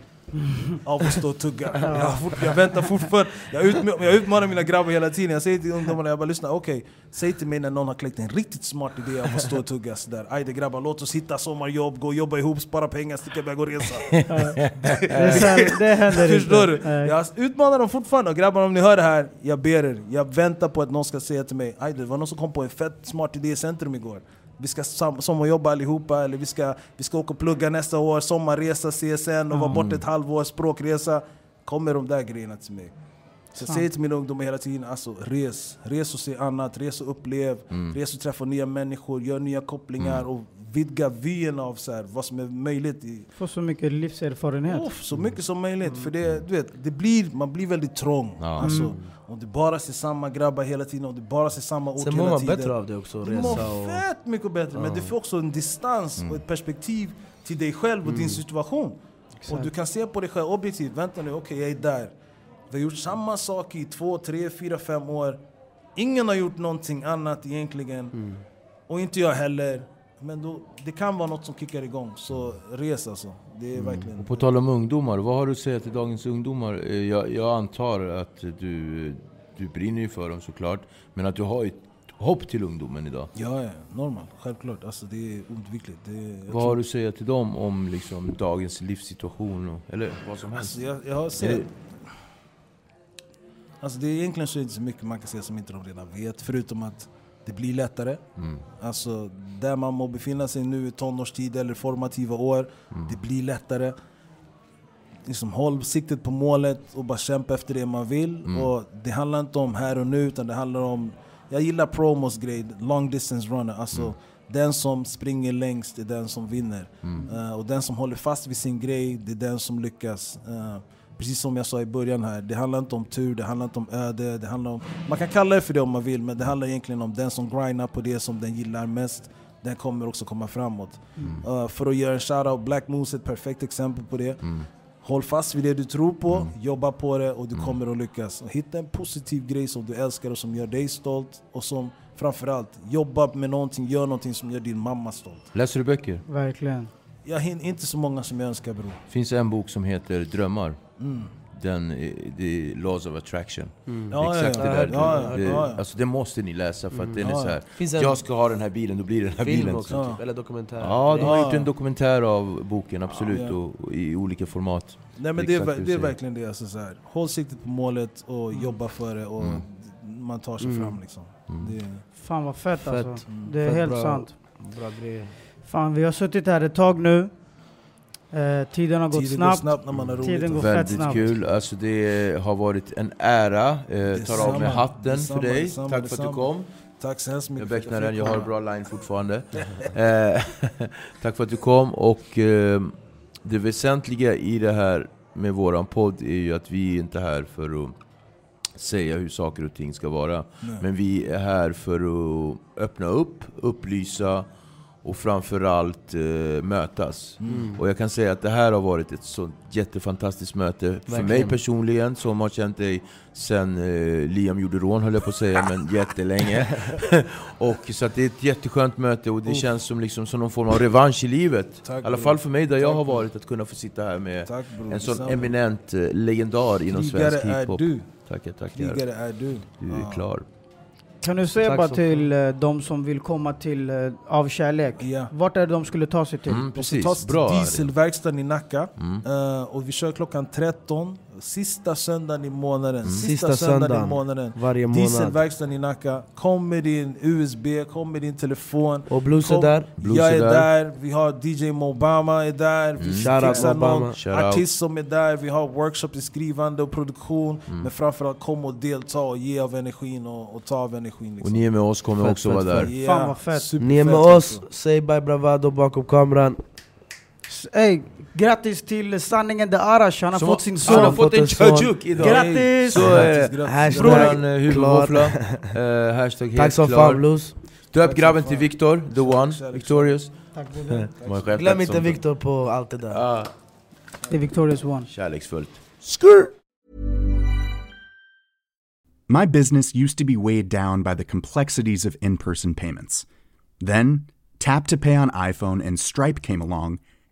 av att stå och tugga. Jag, fort, jag väntar fortfarande, jag, utma- jag utmanar mina grabbar hela tiden. Jag säger till ungdomarna, jag bara lyssna, okej, säg till mig när någon har kläckt en riktigt smart idé av att stå och tugga sådär. Ajde grabbar, låt oss hitta sommarjobb, gå och jobba ihop, spara pengar, sticka iväg och resa. Det, det händer Förstår inte. du? Jag utmanar dem fortfarande, och grabbar om ni hör det här, jag ber er. Jag väntar på att någon ska säga till mig, Aj, det var någon som kom på en fett smart idé i centrum igår. Vi ska sommarjobba allihopa, eller vi ska, vi ska åka och plugga nästa år, sommarresa, CSN och vara borta ett halvår, språkresa. Kommer de där grejerna till mig. Så jag säger till mina ungdomar hela tiden, alltså res. Res och se annat, res och upplev. Res och träffa nya människor, gör nya kopplingar och vidga vyn av så här, vad som är möjligt i, Får så mycket livserfarenhet. Uff, så mycket som möjligt. För det, du vet, det blir, man blir väldigt trång. Ja. Alltså, Om du bara ser samma grabbar hela tiden, om du bara ser samma ort Sen mår hela man tiden. bättre av det också, Du mår och... fett mycket bättre, men du får också en distans och ett perspektiv till dig själv och din situation. Och du kan se på dig själv objektivt, vänta nu, okej jag är där. Vi har gjort samma sak i två, tre, fyra, fem år. Ingen har gjort någonting annat egentligen. Och inte jag heller. Men då, det kan vara något som kickar igång, så res alltså. Det är verkligen... Och på tal om ungdomar, vad har du att säga till dagens ungdomar? Eh, Jag, jag antar att du, du brinner ju för dem såklart, men att du har ett hopp till ungdomen idag. Ja, ja, normalt. Självklart. Alltså, det är oundvikligt. Det är, jag Vad tror- har du att säga till dem om liksom dagens livssituation? Och, eller vad som helst? Alltså, jag, jag har sett... det- Alltså det är egentligen så inte så mycket man kan säga som inte de redan vet, förutom att det blir lättare. Mm. Alltså där man må befinna sig nu i tonårstid eller formativa år, Mm. det blir lättare. Liksom, håll siktet på målet och bara kämpa efter det man vill. Mm. Och det handlar inte om här och nu, utan det handlar om... Jag gillar promos grej, long distance runner. Alltså, Mm. Den som springer längst är den som vinner. Eh, och den som håller fast vid sin grej, det är den som lyckas. Eh, precis som jag sa i början här, det handlar inte om tur, det handlar inte om öde. Det handlar om, man kan kalla det för det om man vill, men det handlar egentligen om den som grindar på det som den gillar mest. Den kommer också komma framåt. Eh, för att göra en shoutout, Black Moose är ett perfekt exempel på det. Mm. Håll fast vid det du tror på, jobba på det och du kommer att lyckas. Hitta en positiv grej som du älskar och som gör dig stolt. Och som framförallt, jobba med någonting, gör någonting som gör din mamma stolt. Läser du böcker? Verkligen. Jag hinner inte så många som jag önskar bror. Det finns en bok som heter Drömmar. Mm. Den, är- det är Laws of Attraction. Mm. Ja, Exakt ja, det där. ja, ja, det, ja, ja. Alltså det måste ni läsa för att den är Ja, så här. En Jag ska ha den här bilen, då blir det den här bilen. också, Ja. typ, eller dokumentär. Ja, de har Ja. gjort en dokumentär av boken, absolut. Ja. Och, och i olika format. Nej men det är, det det är verkligen det. Alltså, så här. Håll siktet på målet och jobba för det och Mm. man tar sig Mm. fram liksom. Mm. Det, Fan vad fett, Fett. alltså. mm. Det är Fett helt bra. sant. Bra grejer. Fan, vi har suttit här ett tag nu. Eh, tiden har gått Tiden snabbt. går snabbt när man har roligt. Tiden går Väldigt snabbt. kul. Alltså det har varit en ära. Eh, tar av Detsamma. mig hatten Detsamma, för dig. detsamma, Tack för att du detsamma. kom. Tack så hemskt Jag mycket att becknar den, jag har bra line fortfarande. Eh, tack för att du kom. Och eh, det väsentliga i det här med våran podd är ju att vi är inte här för att säga hur saker och ting ska vara. Nej. Men vi är här för att öppna upp, upplysa och framförallt eh, mötas. Mm. Och jag kan säga att det här har varit ett så jättefantastiskt möte för mig Verkligen. personligen som har känt dig sen eh, Liam gjorde rån höll jag på att säga, men jättelänge. och, så att det är ett jätteskönt möte och det Uff. känns som, liksom, som någon form av revansch i livet. Tack, I alla fall för mig där jag Tack, har bror. varit, att kunna få sitta här med Tack en sån detsamma. eminent eh, legendar inom Krigare svensk är hiphop. du. Tackar, tackar. Krigare är du. Du är Ja. klar. Kan du säga Tack bara till eh, de som vill komma till eh, Av kärlek, Ja. vart är det de skulle ta sig till? Mm, De ska precis, ta sig bra. till Dieselverkstaden i Nacka. Mm. Eh, och vi kör klockan 13, sista söndagen i månaden. Mm. Sista, Sista söndagen, söndagen. i månaden. Varje månad. Dieselverkstaden i Nacka. Kom med din USB, kom med din telefon. Och Blues är där. Blues jag är är där. där. vi har DJ Mobama är där, vi Mm. Fixar någon artist som är där, vi har workshops i skrivande och produktion. Mm. Men framförallt kom och delta och ge av energin och, och ta av energin. Och Liksom. ni är med oss, kommer Fett, också fett, vara där. fett. Fan vad fett. superfett Ni är med oss, också. säg bye bravado bakom kameran. Ey, grattis till sanningen de Arash, han har Som- fått sin Han har son. fått en fått en son. chajuk idag! Grattis! Så Grattis, grattis. Hashtag huvudvåffla. klar. Eh, hashtag helt Tack som fan Blues. Döp grabben till fan. Victor, the one, Kärlek. victorious. Tack broder. De har skämtat Glöm inte som- Victor på allt det där. Det är Victorious One. kärleksfullt. My business used to be weighed down by the complexities of in person payments. Then, Tap to Pay on iPhone and Stripe came along